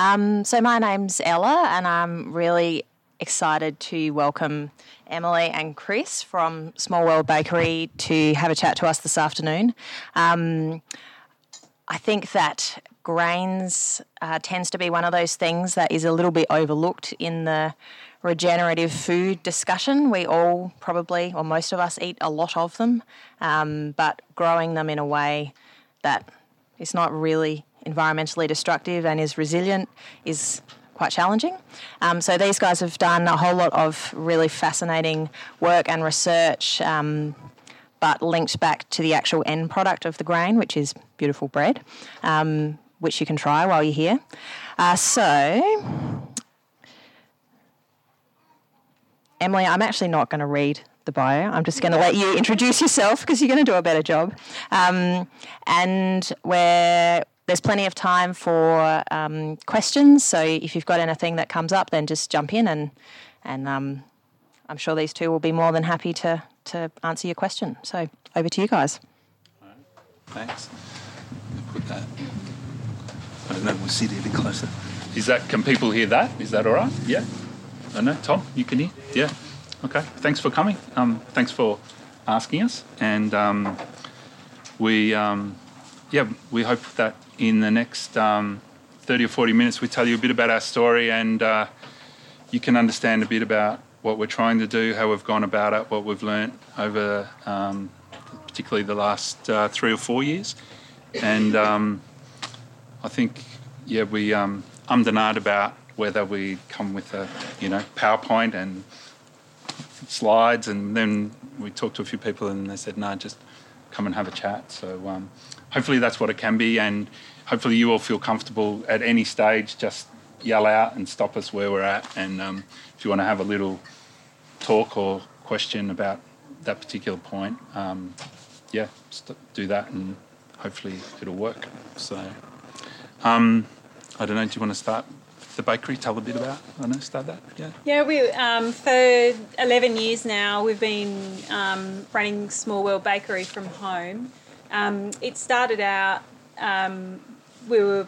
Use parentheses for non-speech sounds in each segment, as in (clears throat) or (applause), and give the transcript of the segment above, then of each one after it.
Um, so, my name's Ella, and I'm really excited to welcome Emily and Chris from Small World Bakery to have a chat to us this afternoon. Um, I think that grains uh, tends to be one of those things that is a little bit overlooked in the regenerative food discussion. We all probably, or most of us, eat a lot of them, um, but growing them in a way that is not really environmentally destructive and is resilient is quite challenging. Um, so these guys have done a whole lot of really fascinating work and research. Um, but linked back to the actual end product of the grain, which is beautiful bread, um, which you can try while you're here. Uh, so, Emily, I'm actually not going to read the bio. I'm just going to let you introduce yourself because you're going to do a better job. Um, and we're there's plenty of time for um, questions. So if you've got anything that comes up, then just jump in, and and um, I'm sure these two will be more than happy to to answer your question. So over to you guys. Thanks. Put that. I don't know. We'll sit a bit closer. Is that? Can people hear that? Is that all right? Yeah. I know. Tom, you can hear. Yeah. Okay. Thanks for coming. Um, thanks for asking us, and um, we um, yeah we hope that in the next um, 30 or 40 minutes, we tell you a bit about our story and uh, you can understand a bit about what we're trying to do, how we've gone about it, what we've learnt over um, particularly the last uh, three or four years. And um, I think, yeah, we um, ummed about whether we come with a, you know, PowerPoint and slides, and then we talked to a few people and they said, no, just come and have a chat. So um, hopefully that's what it can be, and hopefully you all feel comfortable at any stage. Just yell out and stop us where we're at, and um, if you want to have a little talk or question about that particular point, um, yeah, st- do that, and hopefully it'll work. So, um, I don't know. Do you want to start the bakery? Tell a bit about. I know. Start that. Yeah. Yeah. We um, for eleven years now we've been um, running Small World Bakery from home. Um, it started out, um, we were,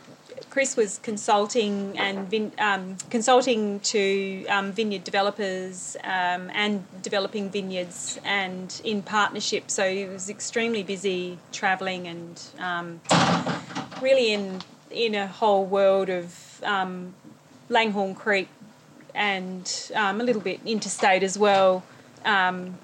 Chris was consulting and vin, um, consulting to um, vineyard developers um, and developing vineyards and in partnership. So he was extremely busy travelling and um, really in in a whole world of Langhorne Creek and a little bit interstate as well. Um,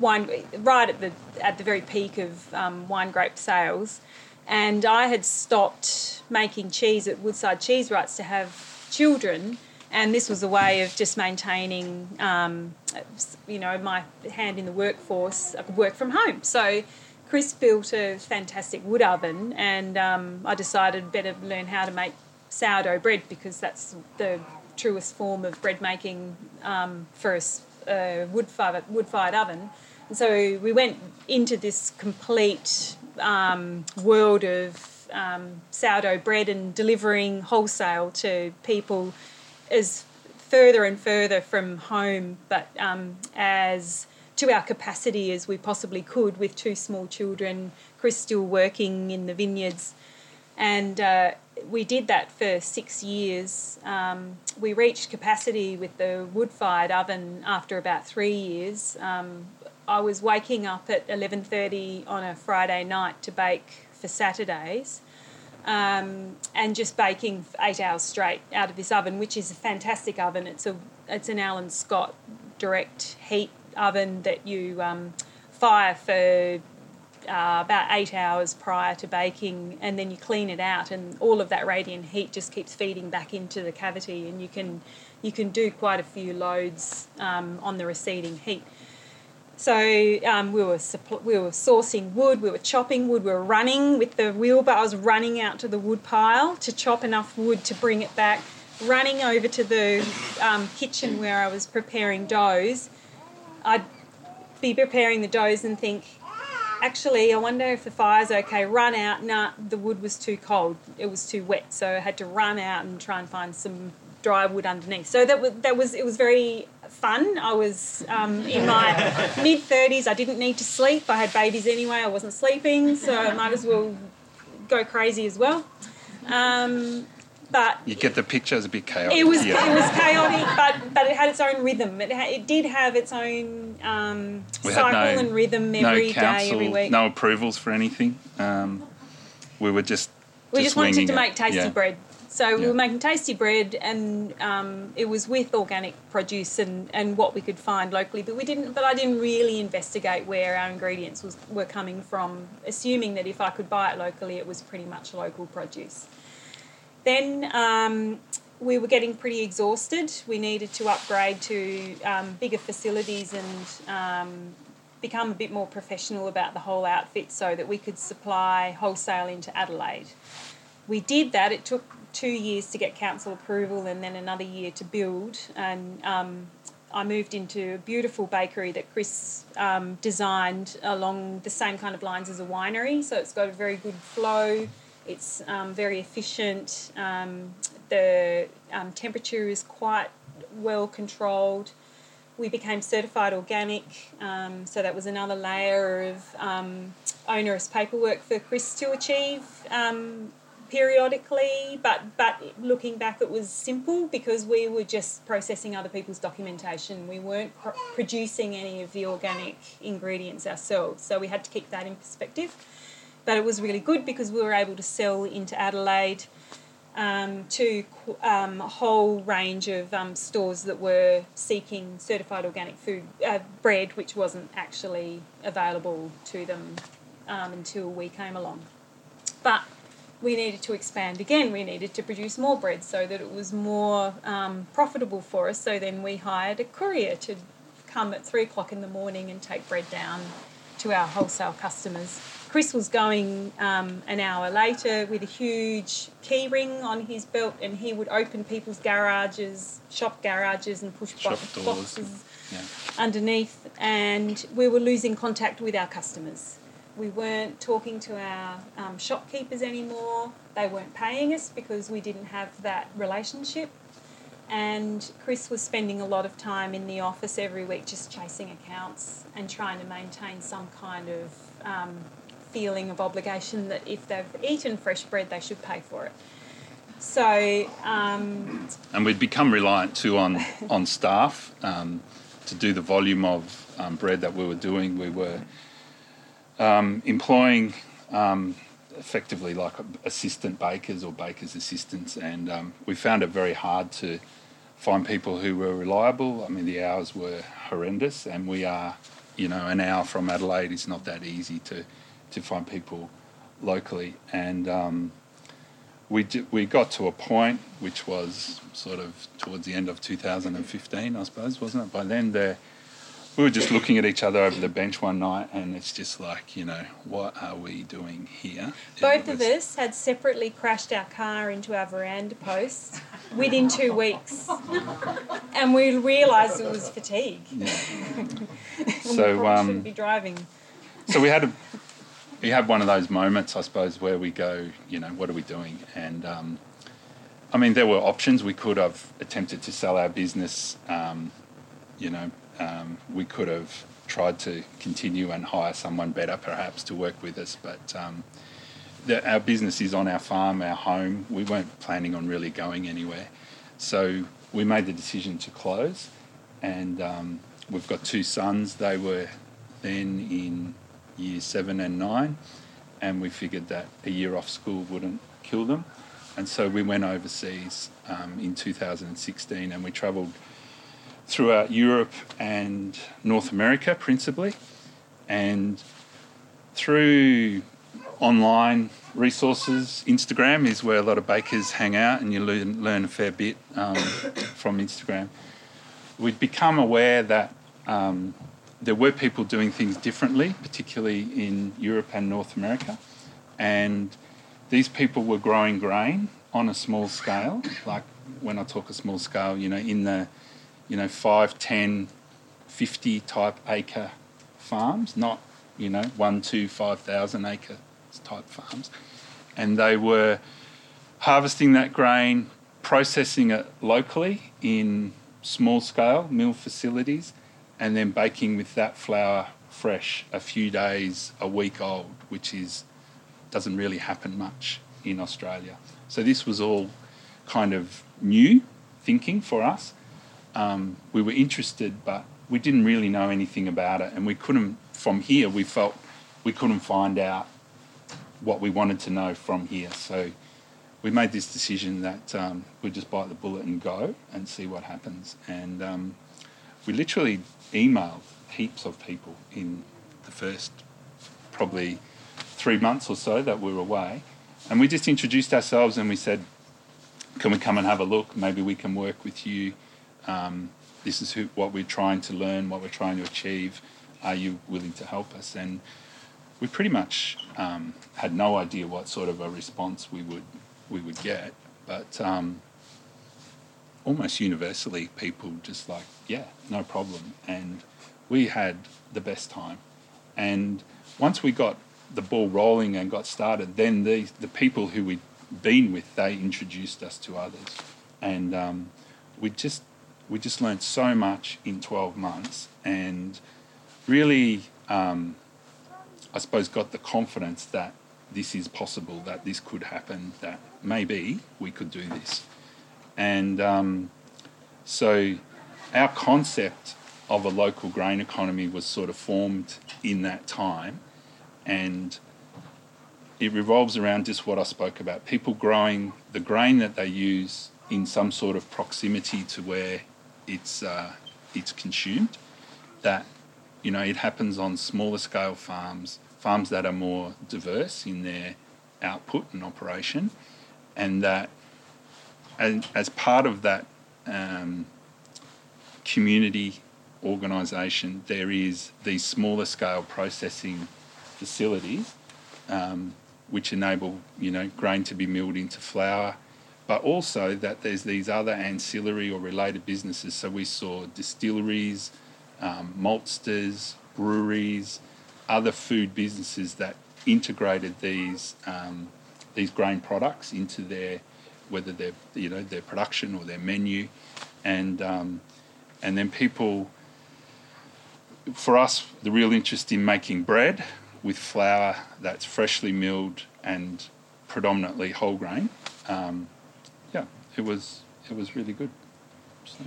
wine right at the at the very peak of um, wine grape sales, and I had stopped making cheese at Woodside Cheese Wrights to have children, and this was a way of just maintaining, um, you know, my hand in the workforce. I could work from home, so. Chris built a fantastic wood oven, and um, I decided better learn how to make sourdough bread because that's the truest form of bread making um, for a uh, wood fired wood fired oven. And so we went into this complete um, world of um, sourdough bread and delivering wholesale to people is further and further from home, but um, as to our capacity as we possibly could with two small children, Chris still working in the vineyards. And uh, we did that for six years. Um, we reached capacity with the wood fired oven after about three years. Um, I was waking up at 11:30 on a Friday night to bake for Saturdays, um, and just baking eight hours straight out of this oven, which is a fantastic oven. It's a it's an Alan Scott direct heat oven that you um, fire for uh, about eight hours prior to baking, and then you clean it out, and all of that radiant heat just keeps feeding back into the cavity, and you can you can do quite a few loads um, on the receding heat. So um, we were we were sourcing wood, we were chopping wood, we were running with the wheelbarrows, running out to the wood pile to chop enough wood to bring it back, running over to the um, kitchen where I was preparing doughs. I'd be preparing the doughs and think, actually, I wonder if the fire's okay. Run out, nah, the wood was too cold. It was too wet, so I had to run out and try and find some dry wood underneath. So that was that was it was very fun. I was um, in my mid thirties. I didn't need to sleep. I had babies anyway. I wasn't sleeping, so I might as well go crazy as well. Um, but You get the picture as a bit chaotic. it was yeah. it was chaotic, but but it had its own rhythm. It, ha- it did have its own um, cycle no- and rhythm no every day, council, every week. no approvals for anything. Um, we were just we just, wanted to it. make tasty Yeah. bread. So we Yeah. were making tasty bread, and um, it was with organic produce and, and what we could find locally. But we didn't. But I didn't really investigate where our ingredients was were coming from, assuming that if I could buy it locally, it was pretty much local produce. Then um, we were getting pretty exhausted. We needed to upgrade to um, bigger facilities and um, become a bit more professional about the whole outfit so that we could supply wholesale into Adelaide. We did that. It took two years to get council approval and then another year to build. And um, I moved into a beautiful bakery that Chris um, designed along the same kind of lines as a winery. So it's got a very good flow. It's um, very efficient. Um, the um, temperature is quite well controlled. We became certified organic, um, so that was another layer of onerous paperwork for Chris to achieve um, periodically. But but looking back, it was simple because we were just processing other people's documentation. We weren't pro- producing any of the organic ingredients ourselves, so we had to keep that in perspective. But it was really good because we were able to sell into Adelaide um, to um, a whole range of um, stores that were seeking certified organic food uh, bread, which wasn't actually available to them um, until we came along. But we needed to expand again. We needed to produce more bread so that it was more um, profitable for us. So then we hired a courier to come at three o'clock in the morning and take bread down to our wholesale customers. Chris was going um, an hour later with a huge key ring on his belt, and he would open people's garages, shop garages, and push Shop bo- doors. boxes underneath, and we were losing contact with our customers. We weren't talking to our um, shopkeepers anymore. They weren't paying us because we didn't have that relationship. And Chris was spending a lot of time in the office every week just chasing accounts and trying to maintain some kind of um, feeling of obligation that if they've eaten fresh bread, they should pay for it. So, um, and we'd become reliant too on (laughs) on staff um, to do the volume of um, bread that we were doing. We were um, employing um, effectively like assistant bakers or bakers' assistants, and um, we found it very hard to find people who were reliable. I mean, the hours were horrendous, and we are, you know, an hour from Adelaide is not that easy to to find people locally, and um, we d- we got to a point which was sort of towards the end of 2015, I suppose, wasn't it? By then, the, we were just looking at each other over the bench one night, and it's just like, you know, what are we doing here? both It of us had separately crashed our car into our veranda post within two weeks. And we realised it was fatigue. Yeah. (laughs) So, we um, shouldn't be driving. so we had a we had one of those moments, I suppose, where we go, you know, what are we doing? And um, I mean, there were options. We could have attempted to sell our business. Um, you know, um, we could have tried to continue and hire someone better, perhaps, to work with us. But um, the, our business is on our farm, our home. We weren't planning on really going anywhere, so we made the decision to close. And um, we've got two sons. They were then in year seven and nine, and we figured that a year off school wouldn't kill them. And so we went overseas um, in 2016 and we travelled throughout Europe and North America principally. And through online resources, Instagram is where a lot of bakers hang out and you learn, learn a fair bit um, (coughs) from Instagram. We'd become aware that um, there were people doing things differently, particularly in Europe and North America. And these people were growing grain on a small scale. Like when I talk a small scale, you know, in the, you know, 5, 10, 50 type acre farms, not, you know, one, two, 5,000 acre type farms. And they were harvesting that grain, processing it locally in small scale mill facilities, and then baking with that flour fresh a few days, a week old, which is doesn't really happen much in Australia. So this was all kind of new thinking for us. Um, we were interested, but we didn't really know anything about it, and we couldn't. From here, we felt we couldn't find out what we wanted to know from here. So we made this decision that um, we'd just bite the bullet and go and see what happens. And um, we literally emailed heaps of people in the first probably three months or so that we were away. And we just introduced ourselves and we said, Can we come and have a look? Maybe we can work with you. Um, this is who, what we're trying to learn, what we're trying to achieve. Are you willing to help us? And we pretty much um, had no idea what sort of a response we would we would get, but um, almost universally, people just like, yeah, no problem, and we had the best time. And once we got the ball rolling and got started, then the the people who we'd been with, they introduced us to others, and um, we just we just learned so much in twelve months, and really. Um, I suppose, got the confidence that this is possible, that this could happen, that maybe we could do this. And um, so our concept of a local grain economy was sort of formed in that time. And it revolves around just what I spoke about people growing the grain that they use in some sort of proximity to where it's, uh, it's consumed. That you know, it happens on smaller scale farms, farms that are more diverse in their output and operation, and that as part of that um, community organisation, there is these smaller scale processing facilities um, which enable you know grain to be milled into flour, but also that there's these other ancillary or related businesses. So we saw distilleries um, maltsters, breweries, other food businesses that integrated these um, these grain products into their whether their you know their production or their menu, and um, and then people. For us, the real interest in making bread with flour that's freshly milled and predominantly whole grain. Um, it was it was really good. So.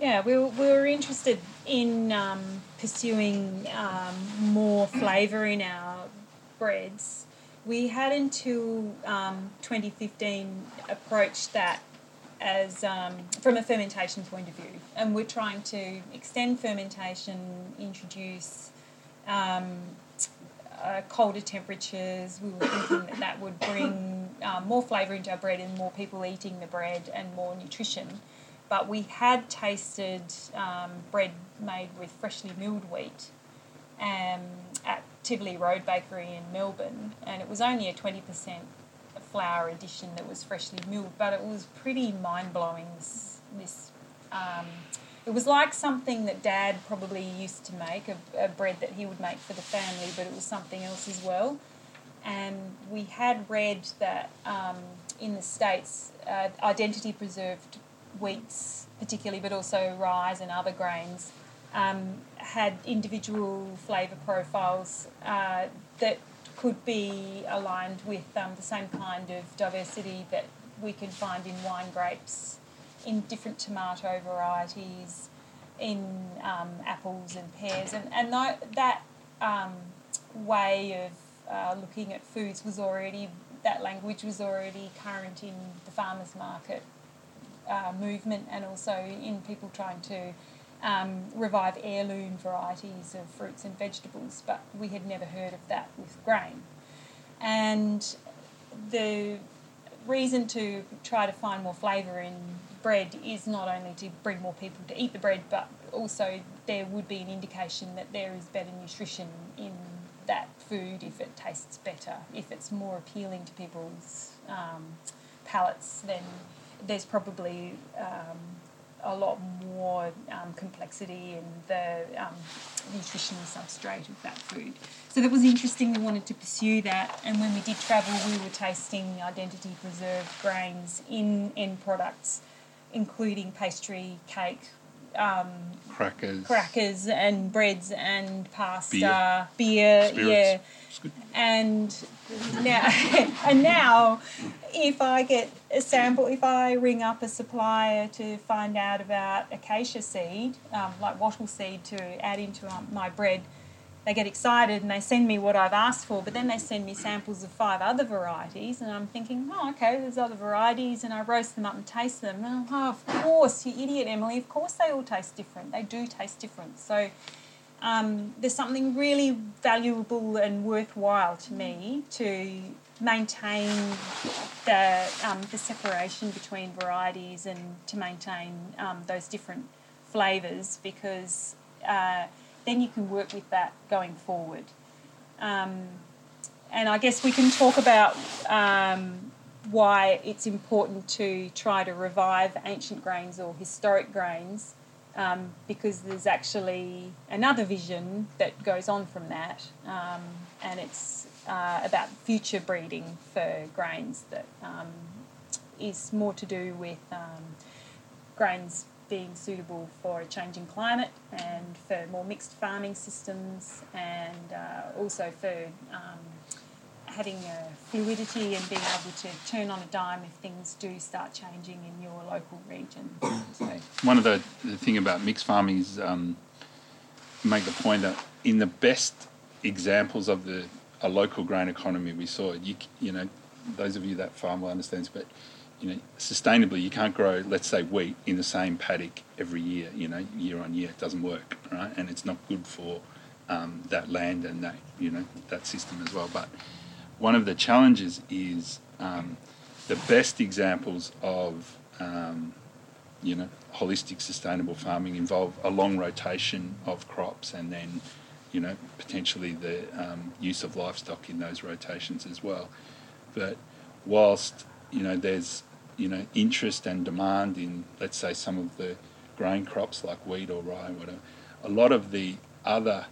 Yeah, we were, we were interested in um, pursuing um, more flavour in our breads. We had until um, 2015 approached that as um, from a fermentation point of view, and we're trying to extend fermentation, introduce um, uh, colder temperatures. We were thinking that that would bring um, more flavour into our bread and more people eating the bread and more nutrition but we had tasted um, bread made with freshly milled wheat um, at Tivoli Road Bakery in Melbourne, and it was only a 20% flour addition that was freshly milled, but it was pretty mind blowing. This, this um, it was like something that Dad probably used to make, a, a bread that he would make for the family, but it was something else as well. And we had read that um, in the States, uh, identity preserved wheats, particularly, but also rye and other grains, um, had individual flavour profiles uh, that could be aligned with um, the same kind of diversity that we can find in wine grapes, in different tomato varieties, in um, apples and pears, and and that um, way of looking at foods was already that language was already current in the farmers market uh, movement and also in people trying to um, revive heirloom varieties of fruits and vegetables, but we had never heard of that with grain. And the reason to try to find more flavour in bread is not only to bring more people to eat the bread, but also there would be an indication that there is better nutrition in that food if it tastes better, if it's more appealing to people's um, palates, then there's probably um, a lot more um, complexity in the um, nutritional substrate of that food. So that was interesting. We wanted to pursue that, and when we did travel, we were tasting identity preserved grains in end products, including pastry, cake, um, Crackers. crackers and breads and pasta, Beer. beer, yeah. And now, (laughs) and now, if I get a sample, if I ring up a supplier to find out about acacia seed, um, like wattle seed, to add into um, my bread, they get excited and they send me what I've asked for, but then they send me samples of five other varieties, and I'm thinking, oh, okay, there's other varieties, and I roast them up and taste them. And, oh, of course, you idiot, Emily, of course they all taste different. They do taste different. So um, there's something really valuable and worthwhile to me to maintain the, um, the separation between varieties and to maintain um, those different flavours because uh, then you can work with that going forward. Um, and I guess we can talk about um, why it's important to try to revive ancient grains or historic grains um, because there's actually another vision that goes on from that, um, and it's uh, about future breeding for grains that um, is more to do with um, grains being suitable for a changing climate and for more mixed farming systems, and uh, also for um, having a fluidity and being able to turn on a dime if things do start changing in your local region. (coughs) So. One of the, the thing about mixed farming is um, make the point that in the best examples of the a local grain economy we saw, you you know, those of you that farm will understand, but you know, sustainably you can't grow, let's say, wheat in the same paddock every year. You know, year on year, it doesn't work, right? And it's not good for um, that land and that you know that system as well. But one of the challenges is um, the best examples of um, you know holistic sustainable farming involve a long rotation of crops and then you know potentially the um, use of livestock in those rotations as well but whilst you know there's you know interest and demand in let's say some of the grain crops like wheat or rye whatever. A lot of the other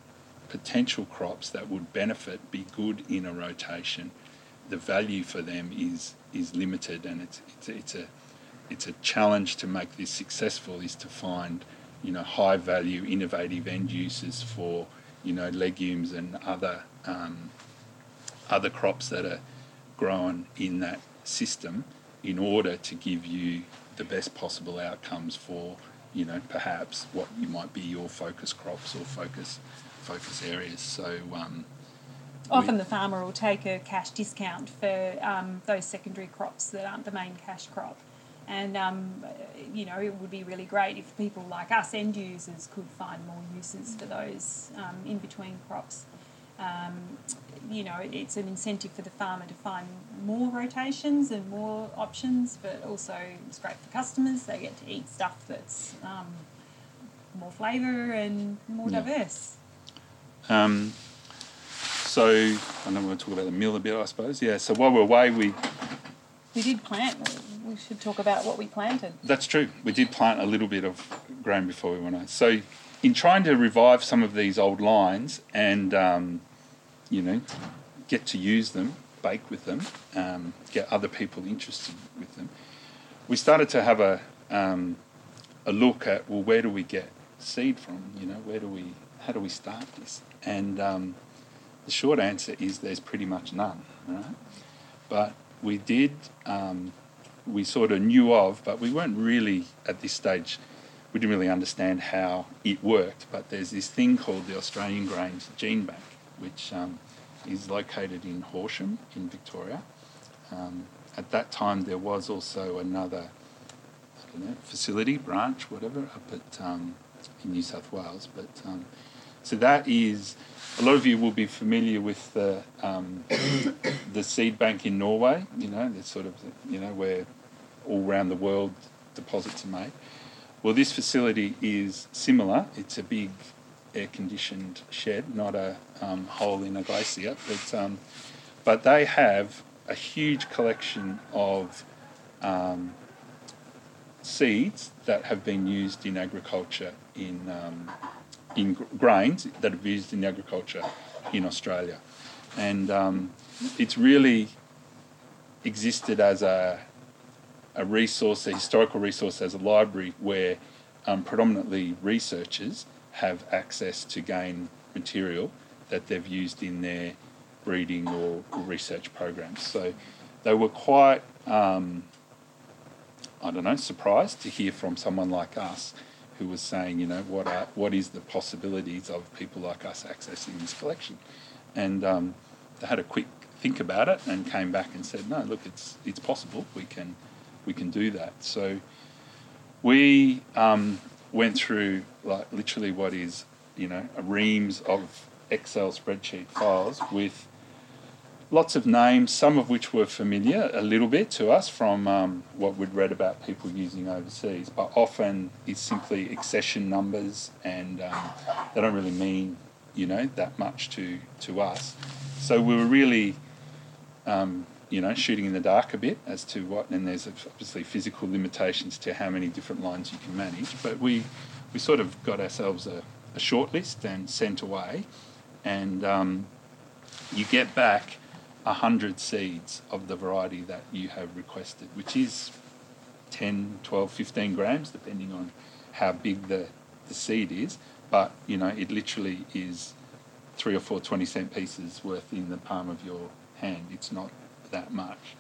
potential crops that would benefit be good in a rotation the value for them is is limited and it's it's, it's a it's a challenge to make this successful is to find you know high value innovative end uses for you know legumes and other um, other crops that are grown in that system in order to give you the best possible outcomes for you know perhaps what you might be your focus crops or focus focus areas so um, Often the farmer will take a cash discount for um, those secondary crops that aren't the main cash crop. And, um, you know, it would be really great if people like us, end users, could find more uses for those um, in between crops. Um, you know, it's an incentive for the farmer to find more rotations and more options, but also it's great for customers. They get to eat stuff that's um, more flavour and more Yeah. diverse. Um, so I know we're talk about the mill a bit, I suppose. Yeah. So while we're away, we We did plant. We should talk about what we planted. that's true. We did plant a little bit of grain before we went on. So in trying to revive some of these old lines and um, you know get to use them, bake with them, um, get other people interested with them, we started to have a um, a look at well, where do we get seed from? You know, where do we how do we start this? And um, the short answer is there's pretty much none, right? But we did, um, we sort of knew of, but we weren't really at this stage, we didn't really understand how it worked. But there's this thing called the Australian Grains Gene Bank, which um, is located in Horsham in Victoria. Um, at that time, there was also another know, facility, branch, whatever, up at um, in New South Wales. But um, so that is a lot of you will be familiar with the um, (coughs) the seed bank in Norway. You know, the sort of you know where all around the world deposits are made. Well, this facility is similar. It's a big air conditioned shed, not a um, hole in a glacier, but um, but they have a huge collection of um, seeds that have been used in agriculture in um, in gr- grains that have been used in agriculture in Australia, and um, it's really existed as a a resource, a historical resource, as a library where um, predominantly researchers have access to gain material that they've used in their breeding or, research programs. So they were quite, um, I don't know, surprised to hear from someone like us who was saying, you know, what are what is the possibilities of people like us accessing this collection, and um, they had a quick think about it and came back and said, no, look, it's it's possible. We can we can do that. So we um, went through like literally what is you know reams of Excel spreadsheet files with lots of names, some of which were familiar a little bit to us from um, what we'd read about people using overseas, but often it's simply accession numbers and um, they don't really mean, you know, that much to, to us. So we were really, um, you know, shooting in the dark a bit as to what, and there's obviously physical limitations to how many different lines you can manage, but we, we sort of got ourselves a, a short list and sent away, and um, you get back 100 seeds of the variety that you have requested, which is 10, 12, 15 grams, depending on how big the, the seed is. But, you know, it literally is three or four 20 cent pieces worth in the palm of your hand. It's not that much.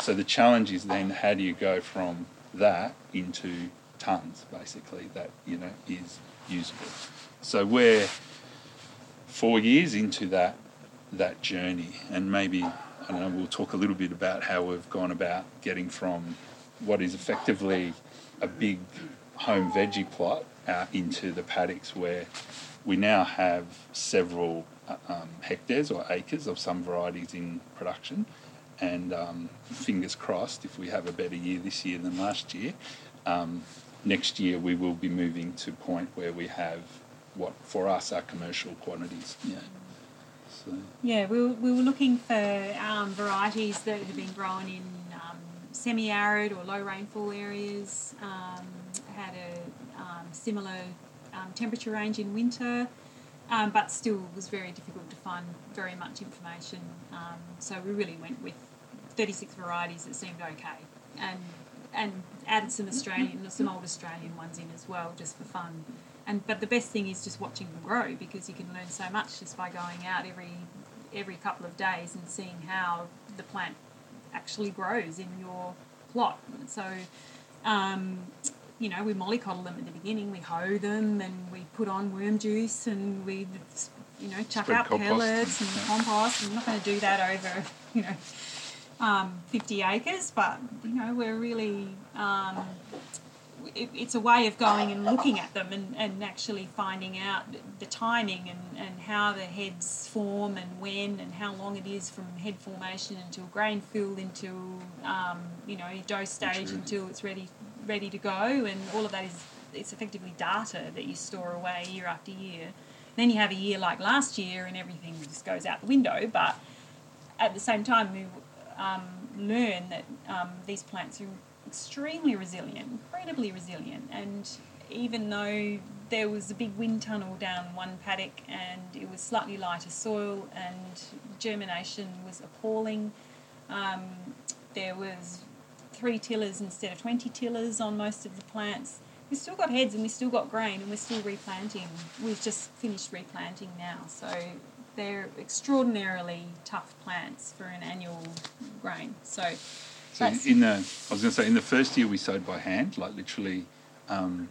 So the challenge is then how do you go from that into tons, basically, that, you know, is usable. So we're four years into that that journey. And maybe, I don't know, we'll talk a little bit about how we've gone about getting from what is effectively a big home veggie plot out into the paddocks where we now have several uh, um, hectares or acres of some varieties in production. And um, fingers crossed, if we have a better year this year than last year, um, next year we will be moving to a point where we have what for us are commercial quantities. Yeah. So. Yeah, we were, we were looking for um, varieties that have been grown in um, semi-arid or low rainfall areas, um, had a um, similar um, temperature range in winter, um, but still was very difficult to find very much information. so we really went with 36 varieties that seemed okay, and and added some Australian, (laughs) some old Australian ones in as well, just for fun and but the best thing is just watching them grow because you can learn so much just by going out every every couple of days and seeing how the plant actually grows in your plot. So, um, you know, we mollycoddle them at the beginning, we hoe them, and we put on worm juice, and we, you know, chuck Spread out pellets and, and compost. I'm not going to do that over, you know, um, 50 acres, but you know, we're really um, it, it's a way of going and looking at them and, and actually finding out the timing and, and how the heads form and when and how long it is from head formation until grain fill into um, you know dough stage until it's ready ready to go and all of that is it's effectively data that you store away year after year. Then you have a year like last year and everything just goes out the window. But at the same time, we um, learn that um, these plants are extremely resilient, incredibly resilient. And even though there was a big wind tunnel down one paddock and it was slightly lighter soil and germination was appalling, um, there was three tillers instead of 20 tillers on most of the plants. We've still got heads and we've still got grain and we're still replanting. We've just finished replanting now. So they're extraordinarily tough plants for an annual grain. So so in the, I was going to say, in the first year we sowed by hand, like literally. Um,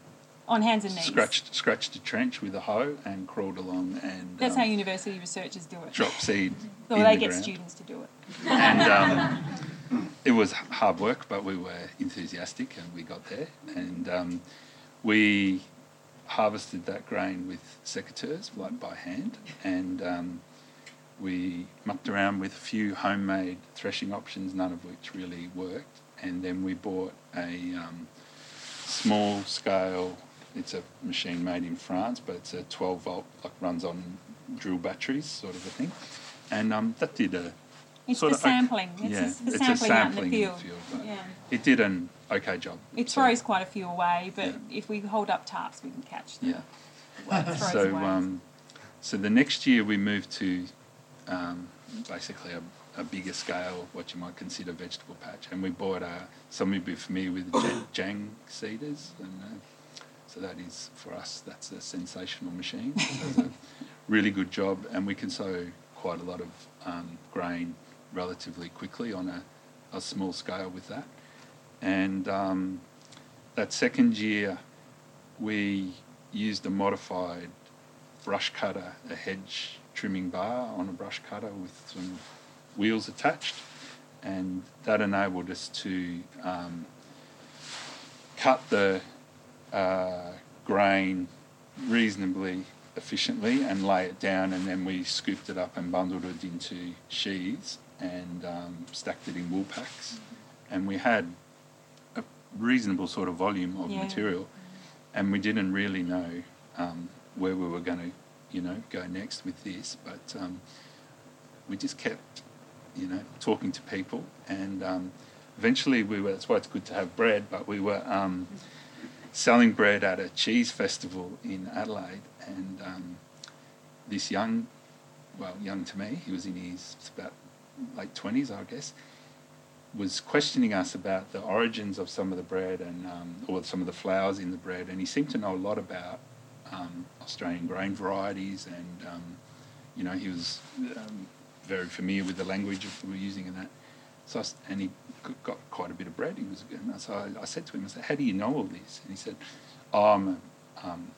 on hands and knees. Scratched, scratched a trench with a hoe and crawled along and. That's um, how university researchers do it. Drop seed. well, they the get ground. students to do it. And um, (laughs) it was hard work, but we were enthusiastic and we got there. And um, we harvested that grain with secateurs, like by hand, and um, we mucked around with a few homemade threshing options, none of which really worked. And then we bought a um, small scale, it's a machine made in France, but it's a 12 volt, like runs on drill batteries sort of a thing. And um, that did a it's sort the of sampling. It's yeah, a, the it's sampling, a sampling in the field. In the field yeah. It did an okay job. It so, throws quite a few away, but yeah. if we hold up tarps, we can catch them. Yeah. so, um, so the next year we moved to um, basically a, a, bigger scale, what you might consider vegetable patch. And we bought a, some of you be familiar with (coughs) Jang seeders. And, uh, to that is for us that's a sensational machine. It does a (laughs) really good job, and we can sow quite a lot of um, grain relatively quickly on a, a small scale with that. And um, that second year, we used a modified brush cutter, a hedge trimming bar on a brush cutter with some wheels attached, and that enabled us to um, cut the uh, grain reasonably efficiently and lay it down, and then we scooped it up and bundled it into sheaves and um, stacked it in wool packs, and we had a reasonable sort of volume of Yeah. material, and we didn't really know um, where we were going to, you know, go next with this, but um, we just kept, you know, talking to people, and um, eventually we were. That's why it's good to have bread, but we were. Um, selling bread at a cheese festival in Adelaide, and um, this young, well, young to me, he was in his about late twenties, I guess, was questioning us about the origins of some of the bread and um, or some of the flours in the bread, and he seemed to know a lot about um, Australian grain varieties, and um, you know he was um, very familiar with the language we were using in that. So I and he got quite a bit of bread. He was, and so I, I said to him, I said, "How do you know all this?" And he said, oh, "I'm a um,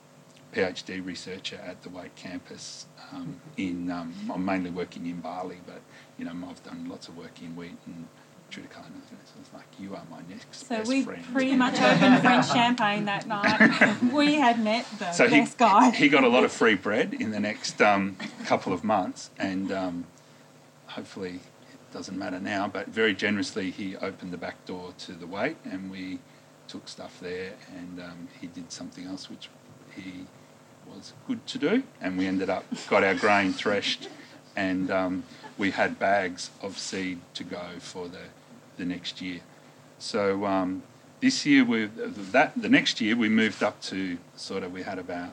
PhD researcher at the Waite campus. Um, in um, I'm mainly working in barley, but you know I've done lots of work in wheat and triticale." And so it's like, "You are my next So we friend." pretty much opened French champagne that night. (laughs) We had met the so he, best guy. he got a lot of free bread in the next um, couple of months, and um, hopefully it doesn't matter now. But very generously, he opened the back door to the Waite, and we took stuff there, and um, he did something else which he was good to do, and we ended up got our grain threshed, and um, we had bags of seed to go for the the next year. So um, this year we that the next year we moved up to sort of we had about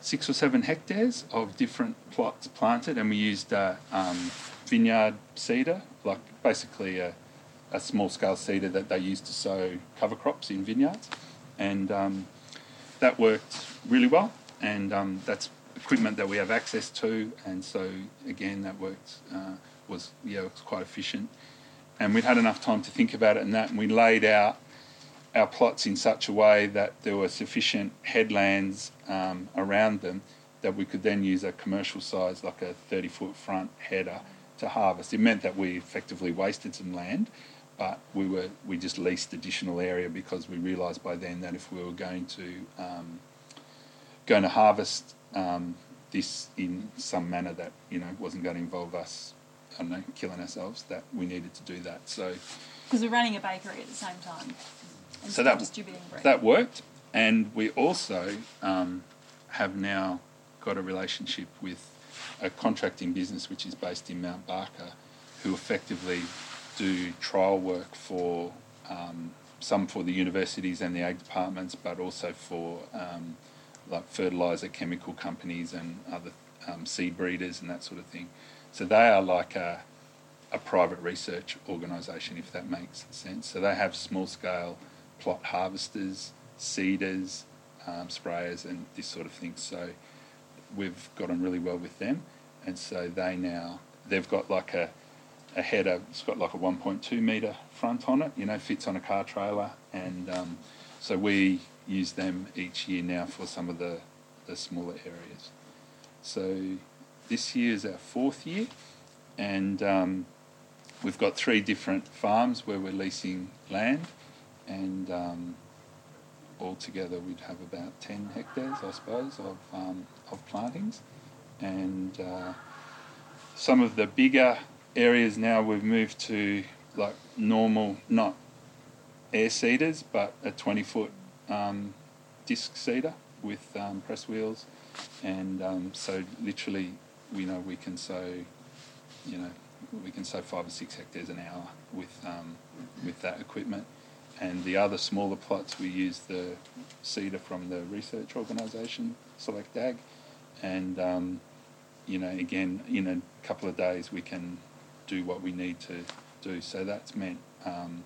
six or seven hectares of different plots planted, and we used uh, um, vineyard seeder, like basically a, a small scale seeder that they used to sow cover crops in vineyards, and um, that worked really well. And um, that's equipment that we have access to, and so again that worked uh, was yeah it was quite efficient and we'd had enough time to think about it and that, and we laid out our plots in such a way that there were sufficient headlands um, around them that we could then use a commercial size, like a 30 foot front header, to harvest. It meant that we effectively wasted some land, but we were we just leased additional area because we realised by then that if we were going to um, going to harvest um, this in some manner that you know wasn't going to involve us I don't know, killing ourselves, that we needed to do that. So Because we're running a bakery at the same time. And So that- distributing bread. that worked. And we also um, have now got a relationship with a contracting business which is based in Mount Barker, who effectively do trial work for um, some for the universities and the ag departments, but also for um, like fertilizer chemical companies and other um, seed breeders and that sort of thing. So they are like a, a private research organisation, if that makes sense. So they have small scale plot harvesters, seeders, um, sprayers, and this sort of thing. So we've got on really well with them, and so they now they've got like a a header. It's got like a 1.2 meter front on it. You know, fits on a car trailer, and um, so we use them each year now for some of the the smaller areas. So this year is our fourth year, and um, we've got three different farms where we're leasing land, and um, altogether we'd have about 10 hectares, I suppose, of, um, of plantings. And uh, some of the bigger areas now we've moved to like normal, not air seeders, but a 20 foot um, disc seeder with um, press wheels. And um, so literally, you know, we can sow, you know, we can sow five or six hectares an hour with, um, with that equipment. And the other smaller plots, we use the seeder from the research organisation, Select Ag. And, um, you know, again, in a couple of days, we can do what we need to do. So that's meant, um,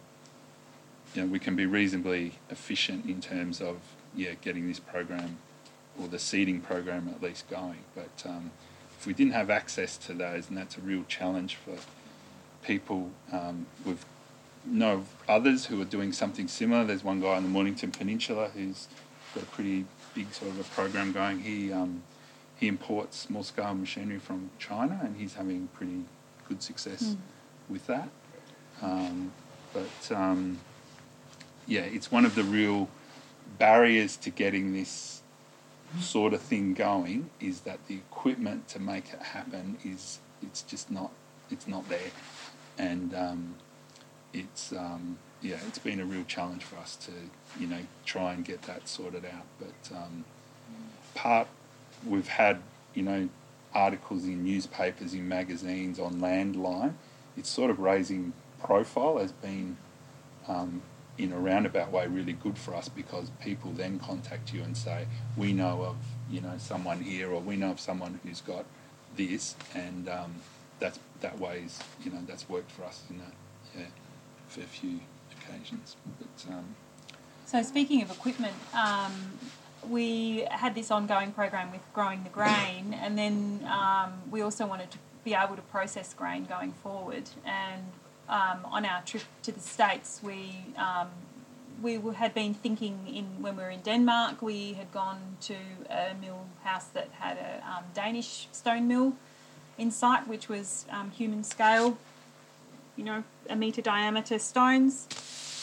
you know, we can be reasonably efficient in terms of yeah, getting this program or the seeding program at least going. But um, if we didn't have access to those, and that's a real challenge for people, um, we've know others who are doing something similar. There's one guy on the Mornington Peninsula who's got a pretty big sort of a program going. He um, he imports small scale machinery from China, and he's having pretty good success mm. with that. Um, but um, yeah, it's one of the real barriers to getting this sort of thing going is that the equipment to make it happen is it's just not it's not there, and um, it's um, yeah it's been a real challenge for us to you know try and get that sorted out. But um, part we've had you know articles in newspapers, in magazines, on landline. It's sort of raising profile as being um, in a roundabout way really good for us because people then contact you and say we know of you know someone here or we know of someone who's got this and um, that's that ways you know that's worked for us in a yeah, fair few occasions but um, so speaking of equipment um, we had this ongoing program with growing the grain and then um, we also wanted to be able to process grain going forward and um, on our trip to the States, we um, we had been thinking in when we were in Denmark, we had gone to a mill house that had a um, Danish stone mill in sight, which was um, human scale, you know, a metre diameter stones.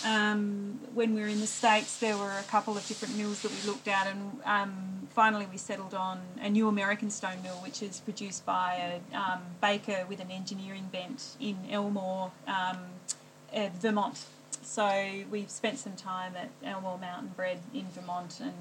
Um, when we were in the States, there were a couple of different mills that we looked at, and um, finally we settled on a new American stone mill, which is produced by a um, baker with an engineering bent in Elmore, um, Vermont. So we've spent some time at Elmore Mountain Bread in Vermont and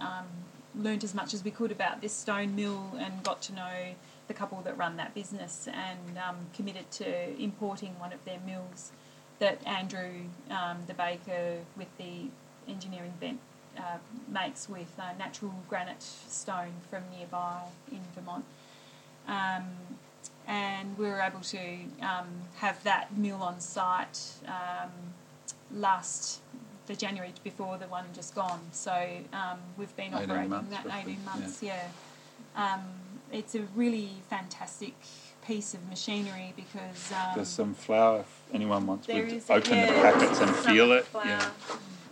um, learned as much as we could about this stone mill and got to know the couple that run that business and um, committed to importing one of their mills that Andrew, um, the baker with the engineering bent, uh, makes with uh, natural granite stone from nearby in Vermont. Um, and we were able to um, have that mill on site um, last the January before the one just gone. So um, we've been operating that 18 months, yeah. yeah. Um, it's a really fantastic piece of machinery because um, there's some flour. If anyone wants to open yeah, the packets and feel it. Flour. Yeah.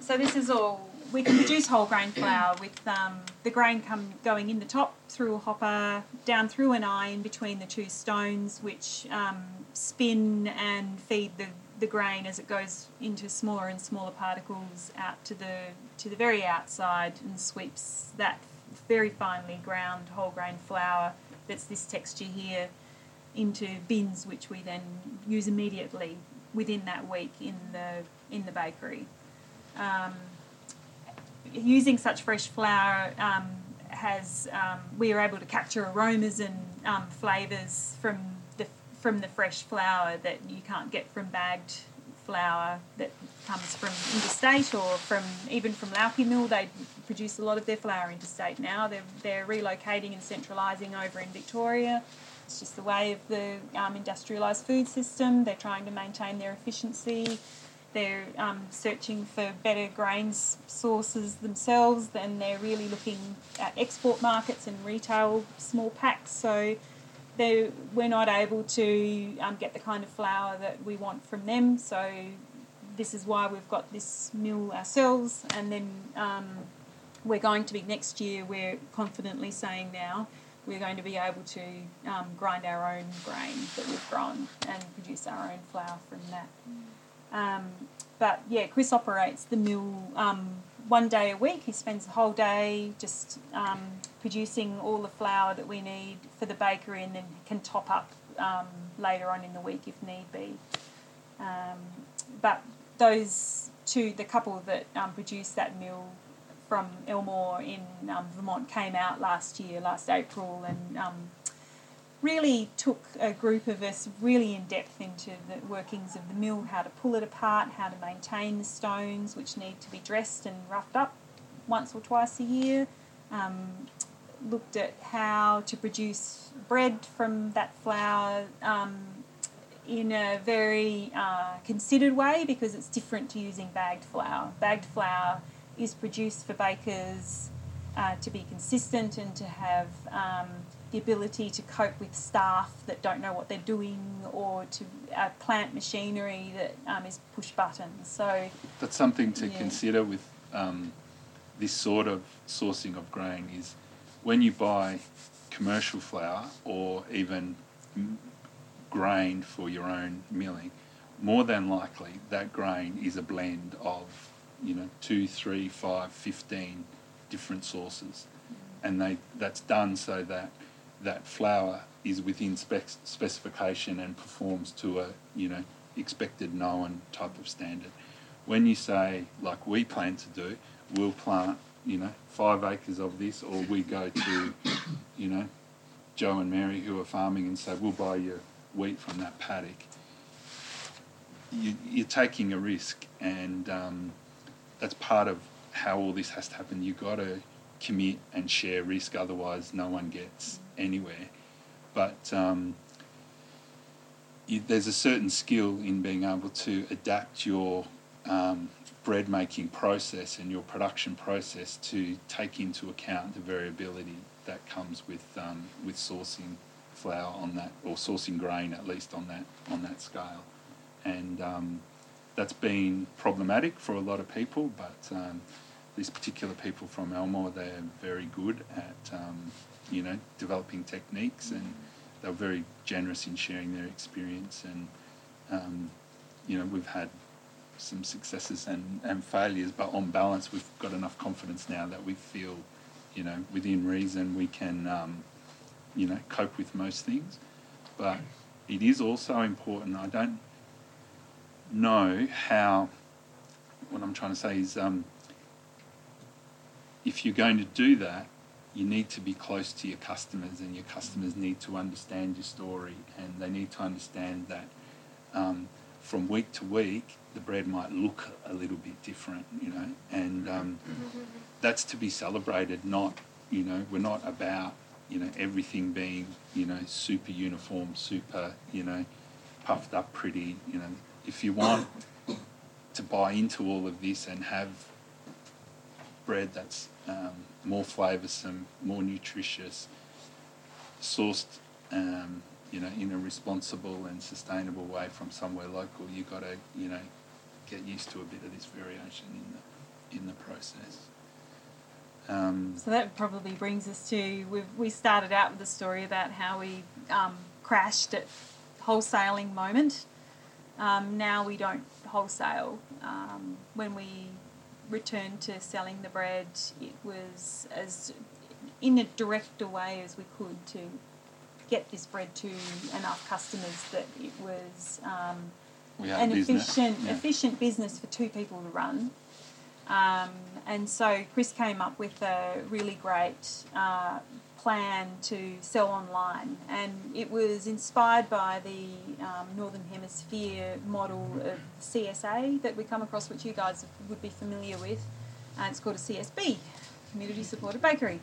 So this is all. We can produce whole grain flour with um, the grain come going in the top through a hopper, down through an eye in between the two stones, which um, spin and feed the, the grain as it goes into smaller and smaller particles out to the to the very outside and sweeps that very finely ground whole grain flour that's this texture here into bins, which we then use immediately within that week in the in the bakery. Um, using such fresh flour um, has um, we are able to capture aromas and um, flavors from the from the fresh flour that you can't get from bagged flour that comes from interstate or from even from Laucke Mill. They produce a lot of their flour interstate now. They're, they're relocating and centralising over in Victoria. It's just the way of the um, industrialised food system. They're trying to maintain their efficiency. They're um, searching for better grains sources themselves, and they're really looking at export markets and retail small packs. So they we're not able to um, get the kind of flour that we want from them. So this is why we've got this mill ourselves, and then um, we're going to be next year. We're confidently saying now we're going to be able to um, grind our own grain that we've grown and produce our own flour from that. Um, but yeah, Chris operates the mill um, one day a week. He spends the whole day just um, producing all the flour that we need for the bakery and then can top up um, later on in the week if need be. Um, but those two, the couple that produce that mill from Elmore in um, Vermont came out last year, last April, and um, really took a group of us really in depth into the workings of the mill, how to pull it apart, how to maintain the stones, which need to be dressed and roughed up once or twice a year. Um, looked at how to produce bread from that flour um, in a very uh, considered way because it's different to using bagged flour. Bagged flour is produced for bakers uh, to be consistent and to have um, the ability to cope with staff that don't know what they're doing or to uh, plant machinery that um, is push buttons. So that's something to Yeah. consider with um, this sort of sourcing of grain is when you buy commercial flour or even grain for your own milling, more than likely that grain is a blend of, you know, two, three, five, fifteen different sources. And they that's done so that that flour is within spec- specification and performs to a, you know, expected known type of standard. When you say, like we plan to do, we'll plant, you know, five acres of this, or we go to, you know, Joe and Mary who are farming and say, we'll buy your wheat from that paddock. You, you're taking a risk, and um, that's part of how all this has to happen. You've got to commit and share risk, otherwise, no one gets anywhere. But um, you, there's a certain skill in being able to adapt your um, bread making process and your production process to take into account the variability that comes with um, with sourcing flour on that or sourcing grain at least on that on that scale, and um, that's been problematic for a lot of people. But um, these particular people from Elmore, they're very good at um, you know developing techniques and they're very generous in sharing their experience and um, you know we've had some successes and, and failures but on balance we've got enough confidence now that we feel you know within reason we can um, you know cope with most things but it is also important I don't know how what I'm trying to say is um, if you're going to do that you need to be close to your customers and your customers need to understand your story and they need to understand that um, from week to week the bread might look a little bit different you know and um, (laughs) that's to be celebrated not you know we're not about you know everything being you know super uniform super you know puffed up pretty you know if you want to buy into all of this and have bread that's um, more flavoursome, more nutritious, sourced, um, you know, in a responsible and sustainable way from somewhere local. You got to, you know, get used to a bit of this variation in the in the process. Um, So that probably brings us to we we started out with the story about how we um, crashed at wholesaling moment. Um, now we don't wholesale. Um, when we returned to selling the bread, it was as in a direct a way as we could to get this bread to enough customers that it was um, an business. efficient yeah. efficient business for two people to run. Um, and so Chris came up with a really great uh, plan to sell online, and it was inspired by the um, Northern Hemisphere model of CSA that we come across, which you guys would be familiar with. Uh, it's called a CSB, Community Supported Bakery.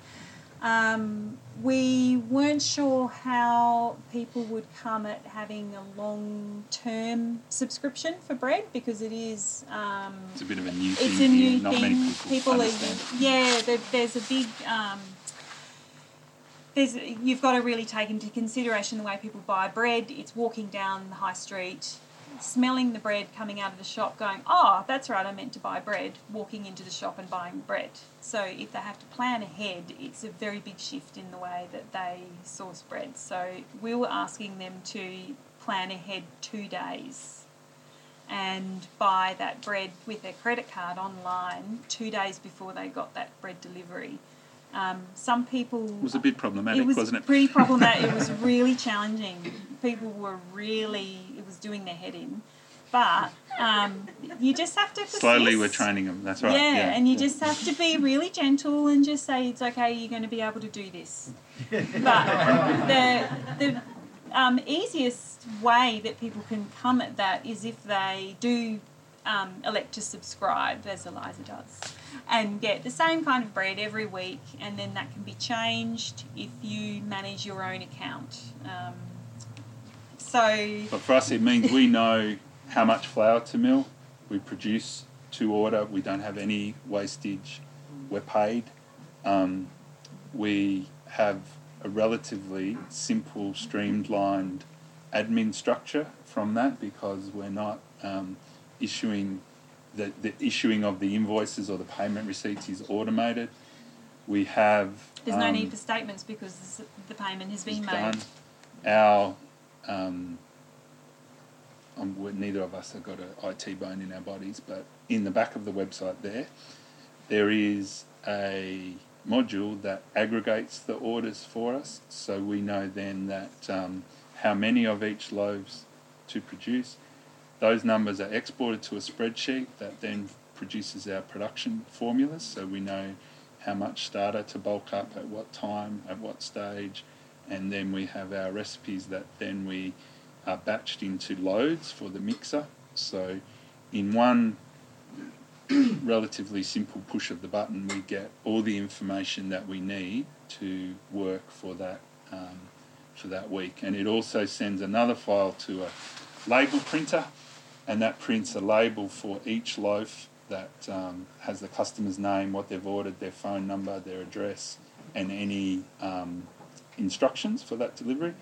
Um, we weren't sure how people would come at having a long term subscription for bread because it is. Um, It's a bit of a new it's thing. a new Not thing. many people, are, yeah. There, there's a big. Um, there's you've got to really take into consideration the way people buy bread. It's walking down the high street, smelling the bread coming out of the shop, going, "Oh, that's right, I meant to buy bread." Walking into the shop and buying bread. So if they have to plan ahead, it's a very big shift in the way that they source bread. So we were asking them to plan ahead two days and buy that bread with their credit card online two days before they got that bread delivery. Um, some people It was a bit problematic, it was wasn't it? pretty problematic. it was (laughs) really challenging. People were really it was doing their head in, but um, you just have to Slowly, we're training them. That's right. Yeah, Yeah, and you just have to be really gentle and just say it's okay. You're going to be able to do this. But the the um, easiest way that people can come at that is if they do um, elect to subscribe, as Eliza does, and get the same kind of bread every week, and then that can be changed if you manage your own account. Um, so But for us, it means we know how much flour to mill. We produce to order. We don't have any wastage. We're paid. Um, we have a relatively simple, streamlined admin structure from that because we're not um, issuing the, the issuing of the invoices or the payment receipts is automated. We have There's no um, need for statements because the payment has been made. done. Our um, um, neither of us have got an IT bone in our bodies, but in the back of the website there, there is a module that aggregates the orders for us, so we know then that um, how many of each loaves to produce. Those numbers are exported to a spreadsheet that then produces our production formulas, so we know how much starter to bulk up at what time, at what stage, and then we have our recipes that then we are batched into loads for the mixer. So, in one (clears throat) relatively simple push of the button, we get all the information that we need to work for that um, for that week. And it also sends another file to a label printer, and that prints a label for each loaf that um, has the customer's name, what they've ordered, their phone number, their address, and any um, instructions for that delivery.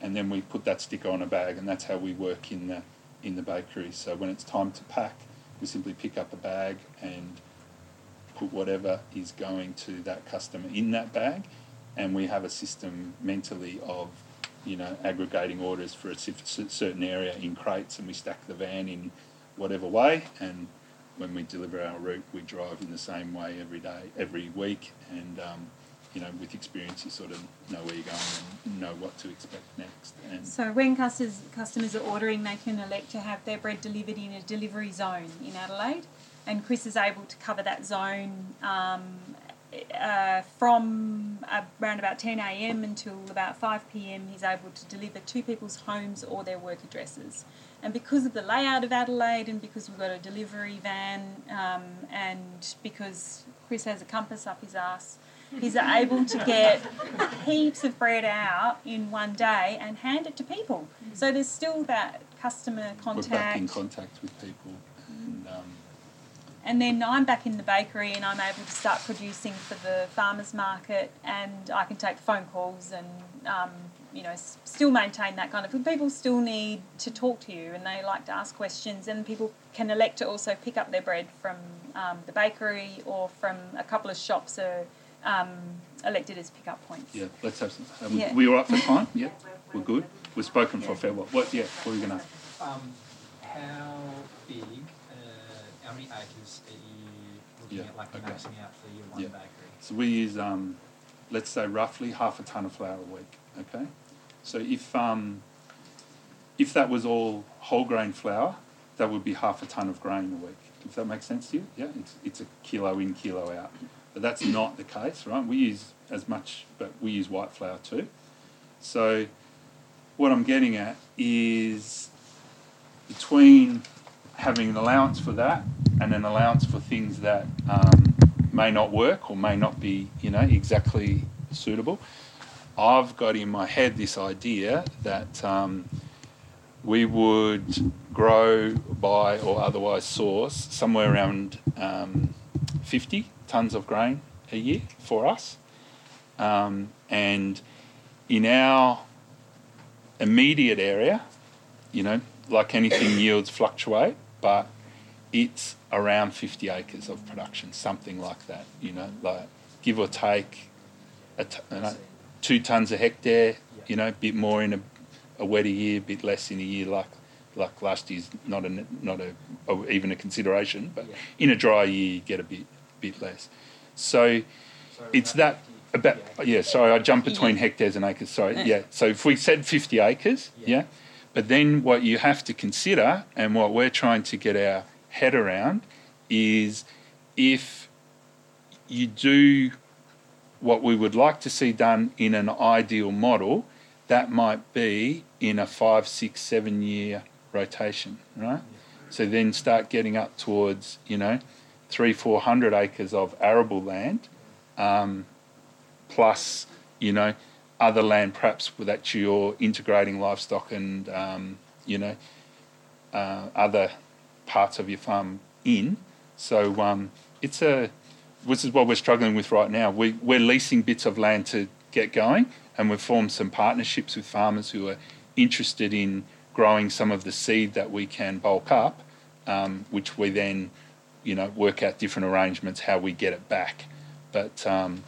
And then we put that sticker on a bag, and that's how we work in the in the bakery. So when it's time to pack, we simply pick up a bag and put whatever is going to that customer in that bag, and we have a system mentally of you know aggregating orders for a certain area in crates, and we stack the van in whatever way, and when we deliver our route, we drive in the same way every day, every week, and um, you know, with experience, you sort of know where you're going and know what to expect next. And So when customers customers are ordering, they can elect to have their bread delivered in a delivery zone in Adelaide, and Chris is able to cover that zone um, uh, from around about 10 a.m. until about 5 p.m. He's able to deliver to people's homes or their work addresses. And because of the layout of Adelaide, and because we've got a delivery van, um, and because Chris has a compass up his ass, he's able to get heaps of bread out in one day and hand it to people. So there's still that customer we're back in contact. contact with people, and um, And then I'm back in the bakery and I'm able to start producing for the farmers market and I can take phone calls and um, you know s- still maintain that kind of. People still need to talk to you and they like to ask questions and people can elect to also pick up their bread from um, the bakery or from a couple of shops are um, elected as pickup points. yeah, let's have some. Are we, Yeah. we all right for time? Yeah, we're good. We've spoken for a fair while. What? Yeah, what are we gonna? Um, how big, how many acres are you looking Yeah, at, like okay. maxing out for your one Yeah. bakery? So we use, um, let's say, roughly half a ton of flour a week. Okay, so if um, if that was all whole grain flour, that would be half a ton of grain a week. If that makes sense to you, yeah, it's it's a kilo in, kilo out. But that's not the case, right? We use as much, but we use white flour too. So what I'm getting at is between having an allowance for that and an allowance for things that um, may not work or may not be, you know, exactly suitable. I've got in my head this idea that um, we would grow, buy, or otherwise source somewhere around um, 50 tons of grain a year for us. Um, and in our immediate area, you know, like anything, (coughs) yields fluctuate, but it's around 50 acres of production, something like that, you know, like give or take a t- you know, two tons a hectare, you know, a bit more in a, a wetter year, a bit less in a year like like last year's not a not a, a even a consideration, but Yeah. in a dry year you get a bit bit less. So So it's that 50 about acres. yeah. Sorry, I jumped between hectares and acres. Sorry, yeah. So if we said fifty acres, Yeah. yeah. But then what you have to consider, and what we're trying to get our head around, is if you do what we would like to see done in an ideal model, that might be in a five, six, seven year rotation, right? So then start getting up towards, you know, three, four hundred acres of arable land, um, plus, you know, other land perhaps that you're integrating livestock and, um, you know, uh, other parts of your farm in So um, it's a this is what we're struggling with right now. We, we're leasing bits of land to get going, and we've formed some partnerships with farmers who are interested in growing some of the seed that we can bulk up, um, which we then, you know, work out different arrangements how we get it back. But um,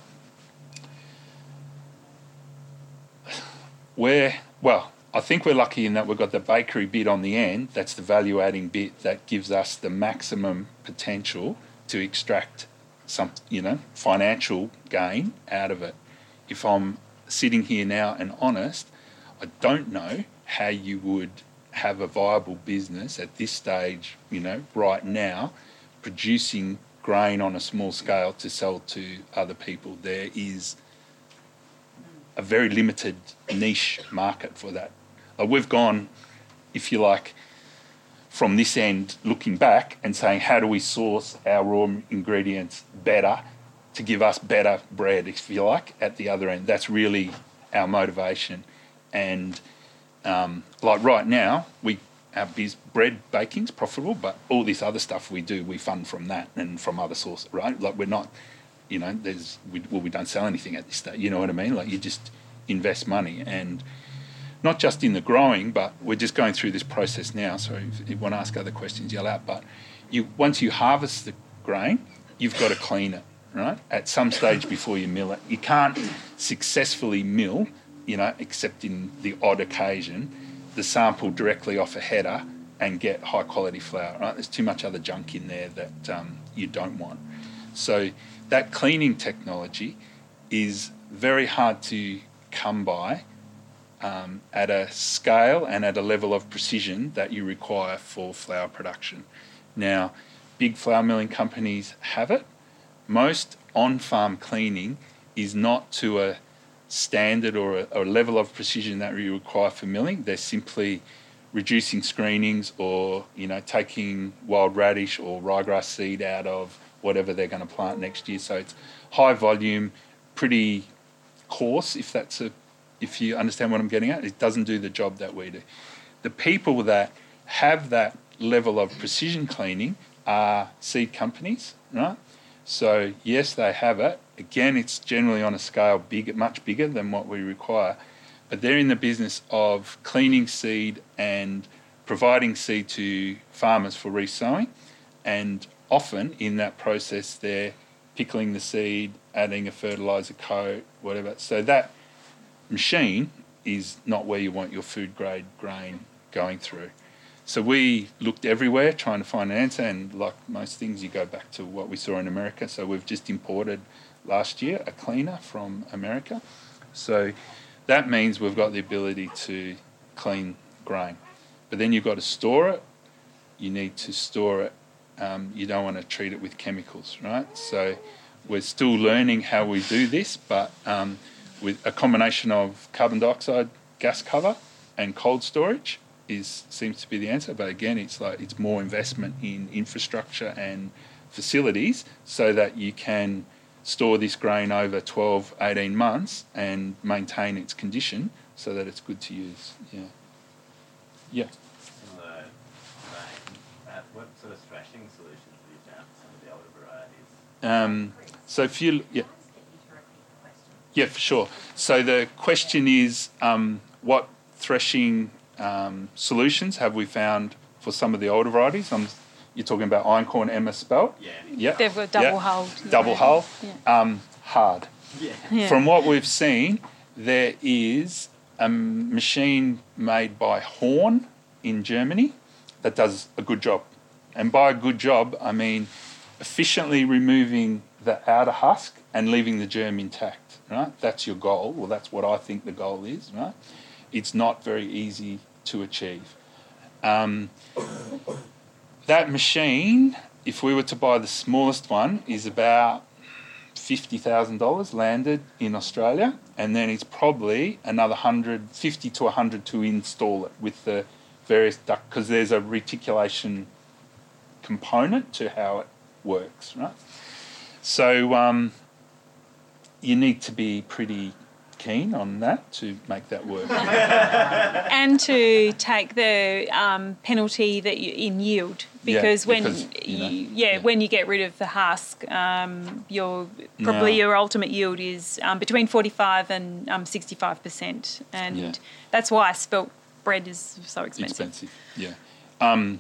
we're well. I think we're lucky in that we've got the bakery bit on the end. That's the value adding bit that gives us the maximum potential to extract some, you know, financial gain out of it. If I'm sitting here now and honest, I don't know how you would have a viable business at this stage, you know, right now, producing grain on a small scale to sell to other people. There is a very limited niche market for that. Like we've gone, if you like, from this end, looking back and saying, how do we source our raw ingredients better to give us better bread, if you like, at the other end? That's really our motivation. And um, like right now, we our biz bread baking's profitable, but all this other stuff we do, we fund from that and from other sources, right? Like we're not, you know, there's we, well, we don't sell anything at this stage. You know what I mean? Like you just invest money and not just in the growing, but we're just going through this process now. So if you want to ask other questions, yell out. But you once you harvest the grain, you've got to clean it, right? At some stage before you mill it, you can't successfully mill, you know, except in the odd occasion, the sample directly off a header and get high quality flour, right? There's too much other junk in there that um, you don't want. So that cleaning technology is very hard to come by um, at a scale and at a level of precision that you require for flour production. Now, big flour milling companies have it. Most on farm cleaning is not to a standard or a, a, level of precision that you require for milling. They're simply reducing screenings or you know taking wild radish or ryegrass seed out of whatever they're going to plant next year. So it's high volume, pretty coarse if that's a if you understand what I'm getting at, it doesn't do the job that we do. The people that have that level of precision cleaning are seed companies, right? So yes, they have it. Again, it's generally on a scale big, much bigger than what we require, but they're in the business of cleaning seed and providing seed to farmers for resowing, and often in that process they're pickling the seed, adding a fertilizer coat, whatever. So that machine is not where you want your food grade grain going through. So we looked everywhere trying to find an answer, and like most things, you go back to what we saw in America. So we've just imported last year a cleaner from America. So that means we've got the ability to clean grain. But then you've got to store it. You need to store it. Um, you don't want to treat it with chemicals, right? So we're still learning how we do this, but um, with a combination of carbon dioxide gas cover and cold storage is seems to be the answer. But again, it's like it's more investment in infrastructure and facilities so that you can store this grain over 12, 18 months and maintain its condition so that it's good to use. Yeah. Yeah. The grain, uh, what sort of threshing solutions have you found for some of the older varieties? Um, so if you yeah. Yeah, for sure. So the question is, um, what threshing um, solutions have we found for some of the older varieties? Um, you're talking about einkorn, emmer Spelt? Yeah. Yeah. They've got double yeah. hull. Double hull. Yeah. Um, hard. Yeah. Yeah. From what we've seen, there is a machine made by Horn in Germany that does a good job. And by a good job, I mean efficiently removing the outer husk and leaving the germ intact right? That's your goal. Well, that's what I think the goal is, right? It's not very easy to achieve. Um, that machine, if we were to buy the smallest one, is about $50,000 landed in Australia, and then it's probably another 150 to 100 to install it with the various duct, because there's a reticulation component to how it works, right? So, um, you need to be pretty keen on that to make that work. (laughs) and to take the um, penalty that you, in yield Yeah, because when because, you know, you- yeah, yeah. when you get rid of the husk, um, your probably your ultimate yield is um, between forty five and um, sixty five percent, and Yeah. that's why spelt bread is so expensive. expensive. Yeah. Um,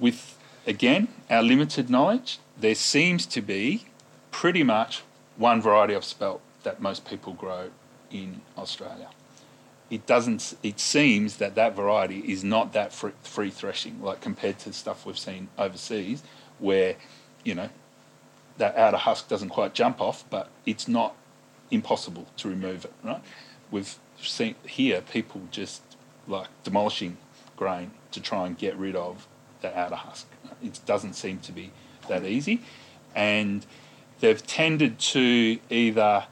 with again our limited knowledge, there seems to be pretty much one variety of spelt that most people grow in Australia. It doesn't. It seems that that variety is not that free, threshing, like compared to stuff we've seen overseas, where you know that outer husk doesn't quite jump off, but it's not impossible to remove it. Right? We've seen here people just like demolishing grain to try and get rid of the outer husk. It doesn't seem to be that easy, and they've tended to either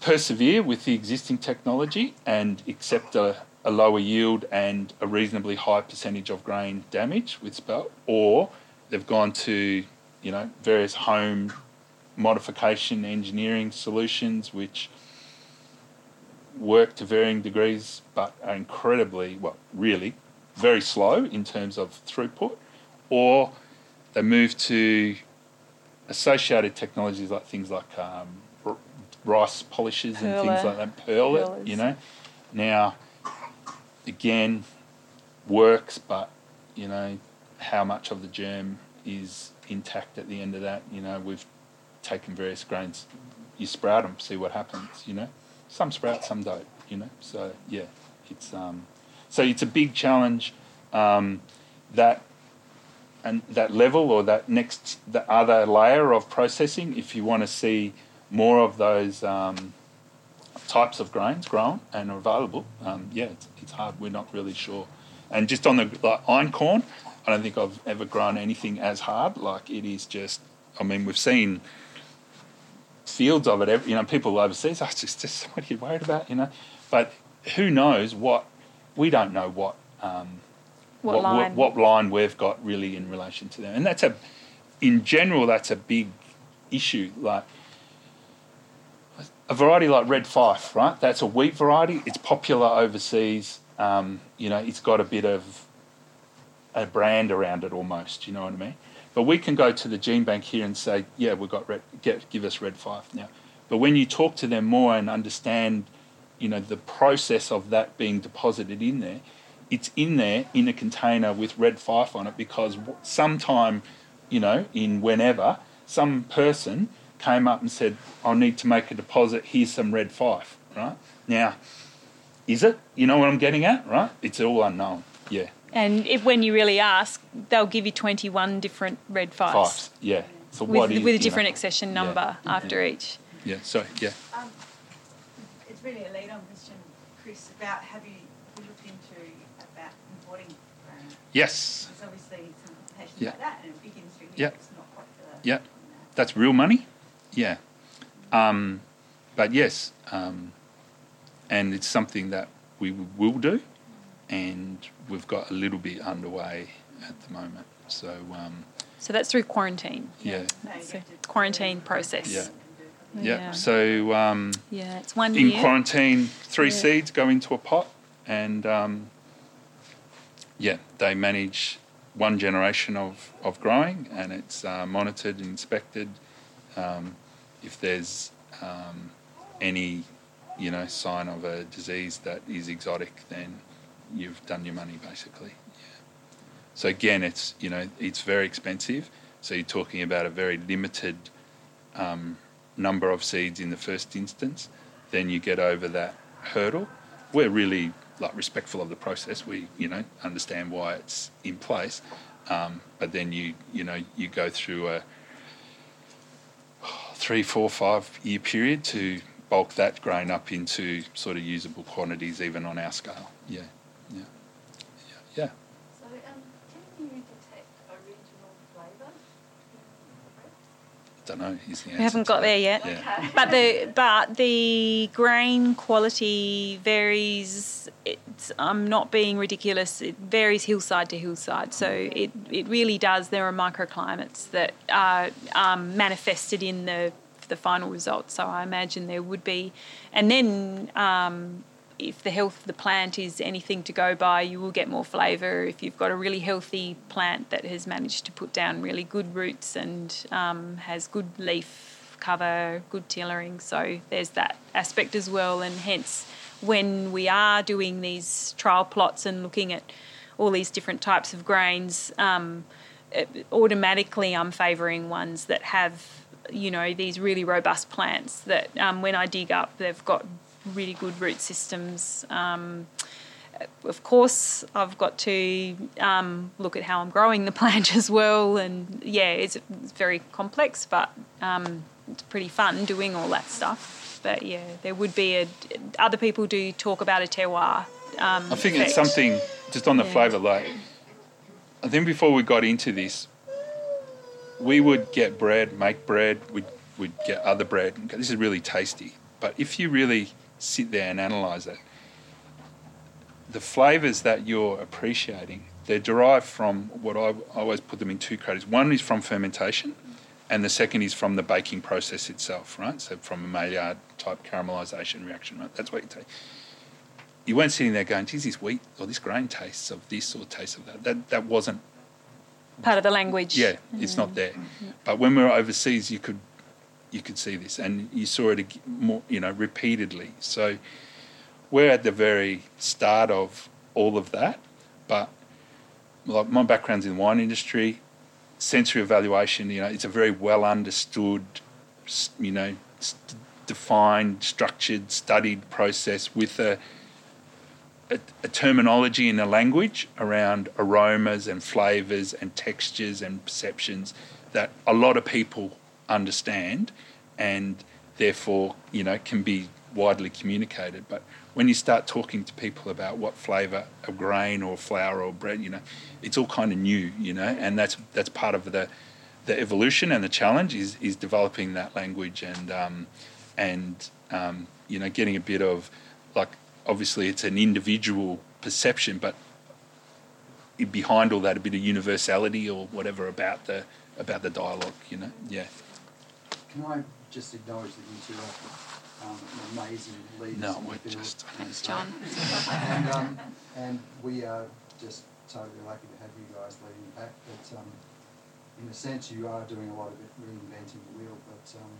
persevere with the existing technology and accept a, a lower yield and a reasonably high percentage of grain damage with spelt, or they've gone to you know various home modification engineering solutions which work to varying degrees but are incredibly well really very slow in terms of throughput or they move to associated technologies like things like um, r- rice polishes and things like that pearl it you know? Now again works but you know how much of the germ is intact at the end of that you know we've taken various grains you sprout them see what happens you know? Some sprout some don't you know? So yeah it's um so it's a big challenge. Um, that and that level or that next the other layer of processing if you want to see more of those um, types of grains grown and are available um, yeah it's, it's hard we're not really sure. And just on the like einkorn i don't think i've ever grown anything as hard like it is just i mean we've seen fields of it ev- you know people overseas it's just, just what are you worried about you know. But who knows what we don't know what um, What, line? what, line we've got really in relation to them. And that's a, in general, that's a big issue. Like a variety like Red Fife, right? That's a wheat variety. It's popular overseas. Um, you know, it's got a bit of a brand around it almost. You know what I mean? But we can go to the gene bank here and say, yeah, we've got red. Get, give us Red Fife now. But when you talk to them more and understand, you know, the process of that being deposited in there, it's in there in a container with red fife on it because sometime, you know, in whenever, some person came up and said, I need to make a deposit, here's some red fife, right? Now, is it? You know what I'm getting at, right? It's all unknown. Yeah. and if, when you really ask, they'll give you twenty one different red fives Fifes. Yeah. So with, what is, with a you know- different accession Yeah. number after each. Yeah. So yeah. Um, it's really a lead-on question, Chris, about have you, have you looked into about importing grain? Yes. There's obviously some complications Yeah. like that and a big industry Yeah. here that's not popular. Yeah. that. That's real money. Yeah. Um, but yes, um, and it's something that we will do, and we've got a little bit underway at the moment. So um, So that's through quarantine. yeah, So you So have to quarantine process. Yeah. yeah. Yeah. So um, Yeah, it's one in year. quarantine, three Yeah. seeds go into a pot, and um, yeah, they manage one generation of, of growing, and it's uh, monitored and inspected. Um, if there's um, any, you know, sign of a disease that is exotic, then you've done your money basically. Yeah. So again, it's you know it's very expensive. So you're talking about a very limited um, number of seeds in the first instance. Then you get over that hurdle. We're really like respectful of the process. We you know understand why it's in place, um, but then you you know you go through a three, four, five year period to bulk that grain up into sort of usable quantities, even on our scale. Yeah, yeah. yeah. So, um, can you detect a regional flavour? Don't know. Is the We haven't to got that. there yet. Yeah. But the but the grain quality varies. It's, I'm not being ridiculous. It varies hillside to hillside. So it, it really does. There are microclimates that are um, manifested in the the final result. So I imagine there would be, and then um, if the health of the plant is anything to go by, you will get more flavour. If you've got a really healthy plant that has managed to put down really good roots and um, has good leaf cover, good tillering, so there's that aspect as well. And hence, when we are doing these trial plots and looking at all these different types of grains, um, automatically I'm favouring ones that have, you know, these really robust plants that um, when I dig up, they've got really good root systems. Um, of course, I've got to um, look at how I'm growing the (laughs) plant as well, and yeah, it's, it's very complex, but um, it's pretty fun doing all that stuff. But yeah, there would be a. Other people do talk about a terroir. Um, I think effect. it's something just on the Yeah. flavour. Like, I think before we got into this, we would get bread, make bread, we'd, we'd get other bread. This is really tasty. But if you really sit there and analyse it, the flavours that you're appreciating, they're derived from what I, I always put them in two categories. One is from fermentation, and the second is from the baking process itself, right? So from a Maillard type caramelisation reaction, right? That's what you take you weren't sitting there going, geez, this wheat or this grain tastes of this or tastes of that. That that wasn't part of the language. yeah, it's not mm-hmm. there. But when we were overseas you could you could see this and you saw it more you know, repeatedly. So we're at the very start of all of that. But like my background's in the wine industry, sensory evaluation, you know, it's a very well understood, you know, st- defined, structured, studied process with a a, a terminology and a language around aromas and flavors and textures and perceptions that a lot of people understand and therefore you know can be widely communicated but when you start talking to people about what flavor a grain or flour or bread you know it's all kind of new you know and that's that's part of the the evolution and the challenge is is developing that language and um, and um, you know getting a bit of like obviously it's an individual perception, but behind all that a bit of universality or whatever about the about the dialogue. You know, yeah. Can I just acknowledge that you two are um, amazing leaders? No, and we're you've been all- just- Thanks, John. And, um, and we are just totally lucky to have you guys leading the pack. But um, in a sense, you are doing a lot of it, reinventing the wheel. But um,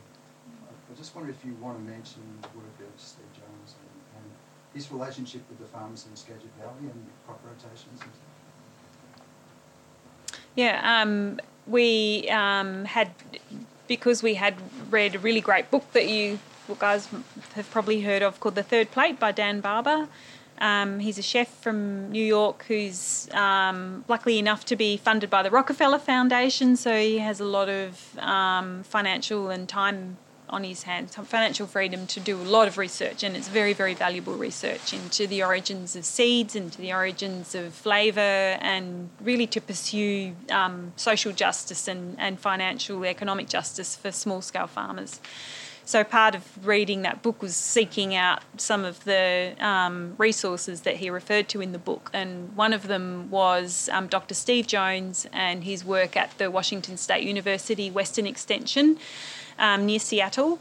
I, I just wonder if you want to mention the work of Steve Jones and, and his relationship with the farmers in Skagit Valley and crop rotations and stuff. Yeah, um, we um, had because we had read a really great book that you guys have probably heard of called The Third Plate by Dan Barber. Um, he's a chef from New York who's um, lucky enough to be funded by the Rockefeller Foundation, so he has a lot of um, financial and time on his hands, financial freedom to do a lot of research, and it's very, very valuable research into the origins of seeds, into the origins of flavour, and really to pursue um, social justice and, and financial economic justice for small scale farmers. So part of reading that book was seeking out some of the um, resources that he referred to in the book, and one of them was um, Dr. Steve Jones and his work at the Washington State University Western Extension um, near Seattle,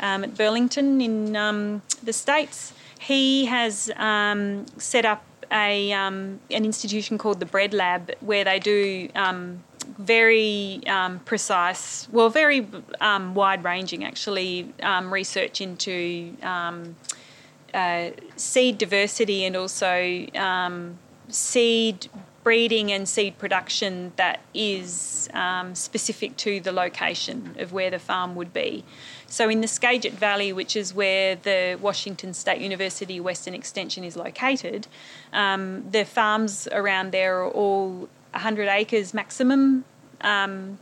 um, at Burlington in um, the states. He has um, set up a um, an institution called the Bread Lab, where they do very precise, well, very wide ranging actually, research into uh, seed diversity and also seed breeding and seed production that is um, specific to the location of where the farm would be. So, in the Skagit Valley, which is where the Washington State University Western Extension is located, um, the farms around there are all 100 acres maximum. Um,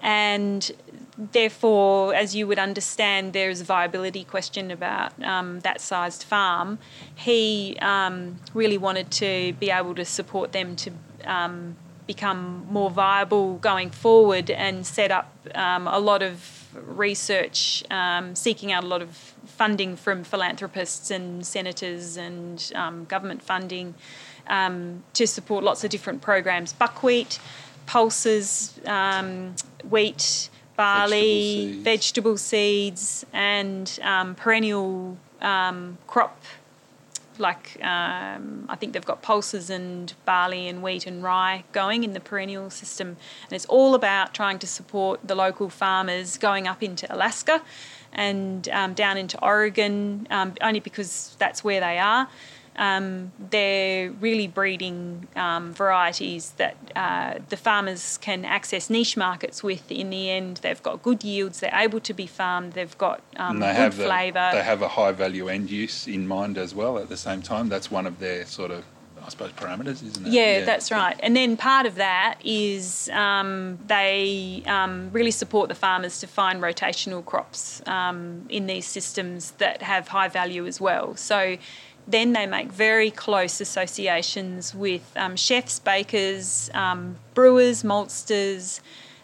and therefore, as you would understand, there's a viability question about um, that sized farm. He um, really wanted to be able to support them to um, become more viable going forward and set up um, a lot of research, um, seeking out a lot of funding from philanthropists and senators and um, government funding to support lots of different programs buckwheat, pulses, wheat, barley, seeds. vegetable seeds, and um, perennial um, crop. Like um, I think they've got pulses and barley and wheat and rye going in the perennial system, and it's all about trying to support the local farmers going up into Alaska and um, down into Oregon, um, only because that's where they are. Um, they're really breeding um, varieties that uh, the farmers can access niche markets with. In the end, they've got good yields. They're able to be farmed. They've got um, they good flavour. they have a high value end use in mind as well. At the same time, that's one of their sort of, I suppose, parameters, isn't it? Yeah, that's right. And then part of that is um, they um, really support the farmers to find rotational crops um, in these systems that have high value as well. So then they make very close associations with um, chefs, bakers, um, brewers, maltsters.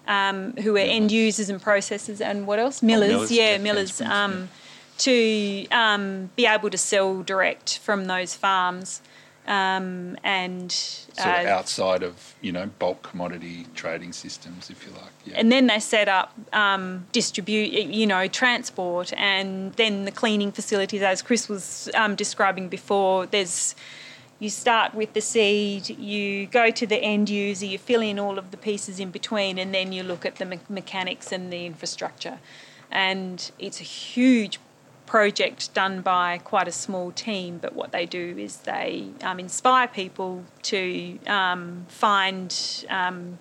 Um, who are end users and processors, and what else? Millers, millers, yeah, yeah, millers. Um, to um, be able to sell direct from those farms um, and sort of uh, outside of you know bulk commodity trading systems, if you like. Yeah. and then they set up um, distribute you know transport and then the cleaning facilities as chris was um, describing before there's you start with the seed you go to the end user you fill in all of the pieces in between and then you look at the me- mechanics and the infrastructure and it's a huge project done by quite a small team, but what they do is they um, inspire people to um, find um,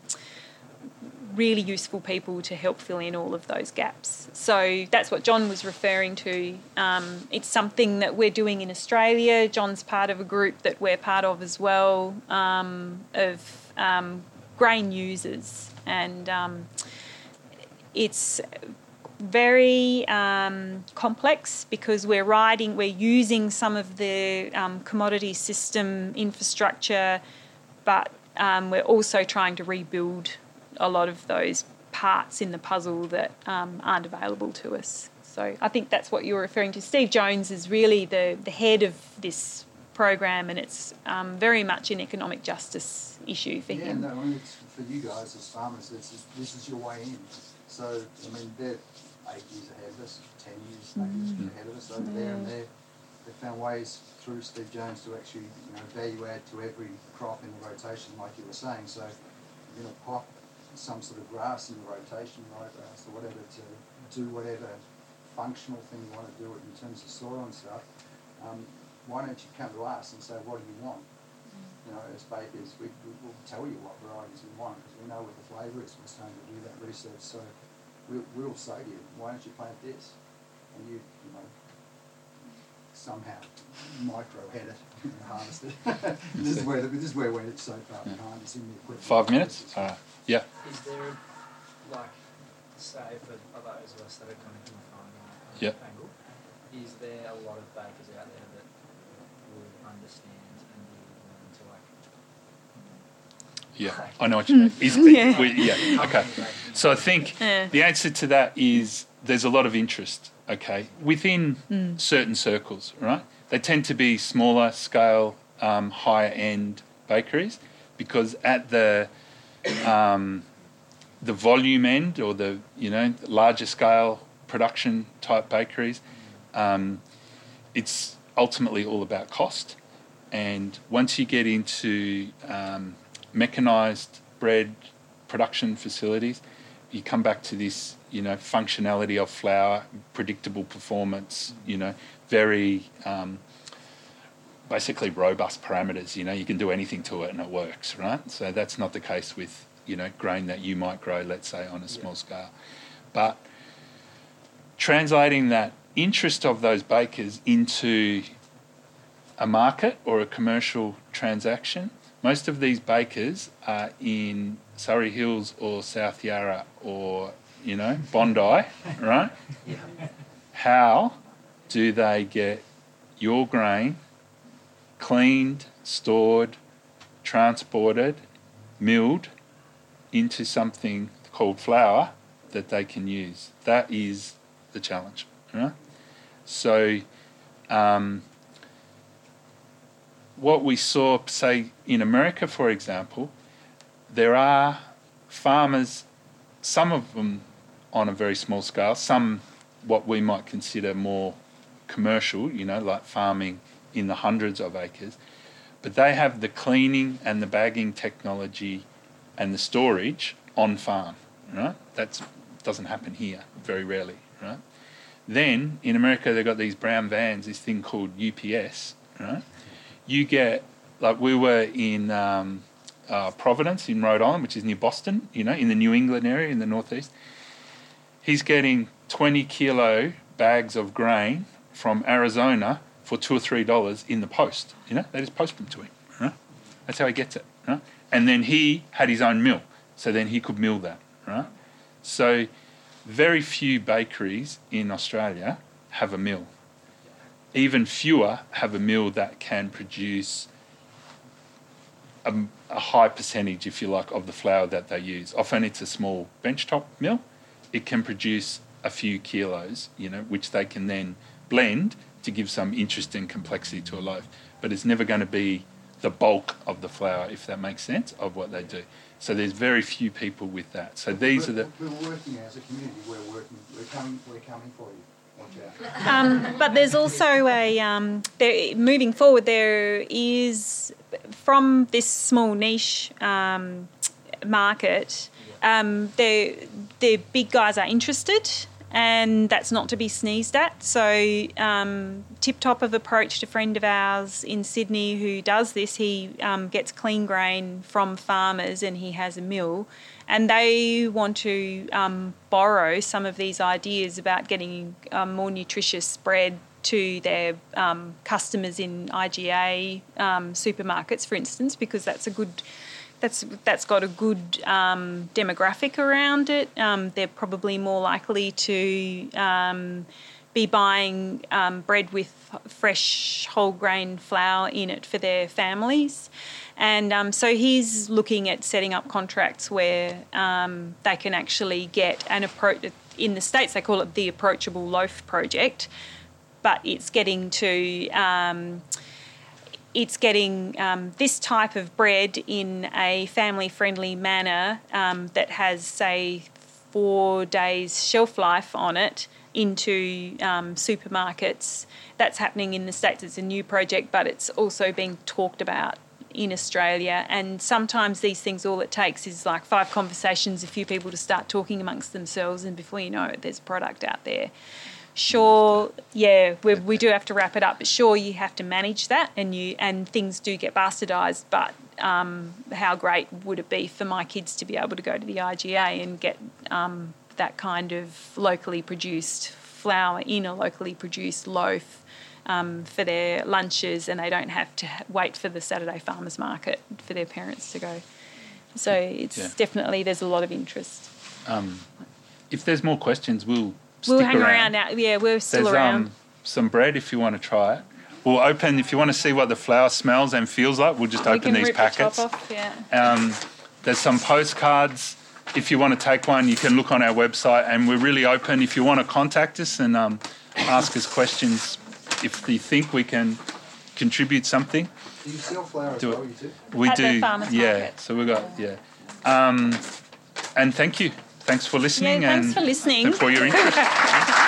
really useful people to help fill in all of those gaps. So that's what John was referring to. Um, it's something that we're doing in Australia. John's part of a group that we're part of as well um, of um, grain users, and it's very um, complex because we're riding, we're using some of the um, commodity system infrastructure, but um, we're also trying to rebuild a lot of those parts in the puzzle that um, aren't available to us. So I think that's what you're referring to. Steve Jones is really the, the head of this program, and it's um, very much an economic justice issue for yeah, him. no, for you guys as farmers, this is, this is your way in. So, I mean, they're eight years ahead of us, ten years, Mm-hmm. years ahead of us over there, and they they found ways through Steve Jones to actually, you know, value add to every crop in the rotation, like you were saying. So, you know, pop some sort of grass in the rotation, ryegrass or whatever, to do whatever functional thing you want to do it in terms of soil and stuff. Um, why don't you come to us and say, what do you want? You know, as bakers, we, we will tell you what varieties we want because we know what the flavour is. We're starting to do that research. So we'll, we'll say to you, why don't you plant this? And you, you know, somehow micro head it (laughs) and harvest it. (laughs) this is where the, this is where we're so far behind. It's in the equipment. Five minutes. Uh, yeah. Is there, like, say for those of us that are coming from a farming Yep. angle, is there a lot of bakers out there that would understand and be willing to like? Yeah, I know what you (laughs) mean. Yeah. we, yeah, okay. So I think Yeah. the answer to that is there's a lot of interest, okay, within certain circles, right? They tend to be smaller scale, um, higher end bakeries because at the um, the volume end or the you know larger scale production type bakeries, um, it's ultimately all about cost. And once you get into um, mechanized bread production facilities, you come back to this, you know, functionality of flour, predictable performance, you know, very um, basically robust parameters. You know, you can do anything to it and it works, right? So that's not the case with, you know, grain that you might grow, let's say, on a small scale. But translating that interest of those bakers into a market or a commercial transaction. Most of these bakers are in Surry Hills or South Yarra or, you know, Bondi, (laughs) right? yeah. How do they get your grain cleaned, stored, transported, milled into something called flour that they can use? That is the challenge, right? So, um, what we saw, say, in America, for example, there are farmers, some of them on a very small scale. Some, what we might consider more commercial, you know, like farming in the hundreds of acres. But they have the cleaning and the bagging technology and the storage on farm, right? That doesn't happen here very rarely, right? Then in America, they've got these brown vans, this thing called UPS, right? You get, like, we were in um, uh, Providence in Rhode Island, which is near Boston, you know, in the New England area in the Northeast. He's getting 20 kilo bags of grain from Arizona for two or three dollars in the post. You know, they just post them to him. Right? That's how he gets it. Right? And then he had his own mill, so then he could mill that. Right? So, very few bakeries in Australia have a mill. Even fewer have a mill that can produce a, a high percentage, if you like, of the flour that they use. Often it's a small benchtop mill. It can produce a few kilos, you know, which they can then blend to give some interest and complexity to a loaf. But it's never going to be the bulk of the flour, if that makes sense, of what they do. So there's very few people with that. So these we're, are the. We're working as a community. We're working. We're coming. We're coming for you. Um, but there's also a um, there, moving forward. There is from this small niche um, market. Um, the the big guys are interested, and that's not to be sneezed at. So um, Tip Top have approached a friend of ours in Sydney who does this. He um, gets clean grain from farmers, and he has a mill and they want to um, borrow some of these ideas about getting um, more nutritious bread to their um, customers in IGA um, supermarkets, for instance, because that's a good. That's that's got a good um, demographic around it. They're probably more likely to be buying bread with fresh whole grain flour in it for their families. And um, so he's looking at setting up contracts where um, they can actually get an approach. In the States, they call it the Approachable Loaf Project, but it's getting to. Um, it's getting um, this type of bread in a family friendly manner um, that has, say, four days shelf life on it into um, supermarkets. That's happening in the States. It's a new project, but it's also being talked about in Australia. And sometimes these things, all it takes is like five conversations, a few people to start talking amongst themselves, and before you know it, there's a product out there. Sure, yeah, we, we do have to wrap it up, but sure, you have to manage that, and you and things do get bastardised. But um, how great would it be for my kids to be able to go to the IGA and get um, that kind of locally produced flour in a locally produced loaf um, for their lunches and they don't have to wait for the Saturday farmers market for their parents to go. So it's Yeah. definitely, there's a lot of interest. Um, if there's more questions, we'll We'll stick hang around. out. Yeah, we're still There's around. um, some bread if you want to try it. We'll open if you want to see what the flour smells and feels like. We'll just we open these packets. off. Yeah. Um, there's some postcards. If you want to take one, you can look on our website, and we're really open. If you want to contact us and um, ask us questions, if you think we can contribute something, Do you sell flour as Do it. well? Do. we At do. farmers yeah. market. So we got yeah. Um, and thank you. Thanks for listening Yeah, thanks and for listening. and for your interest. (laughs)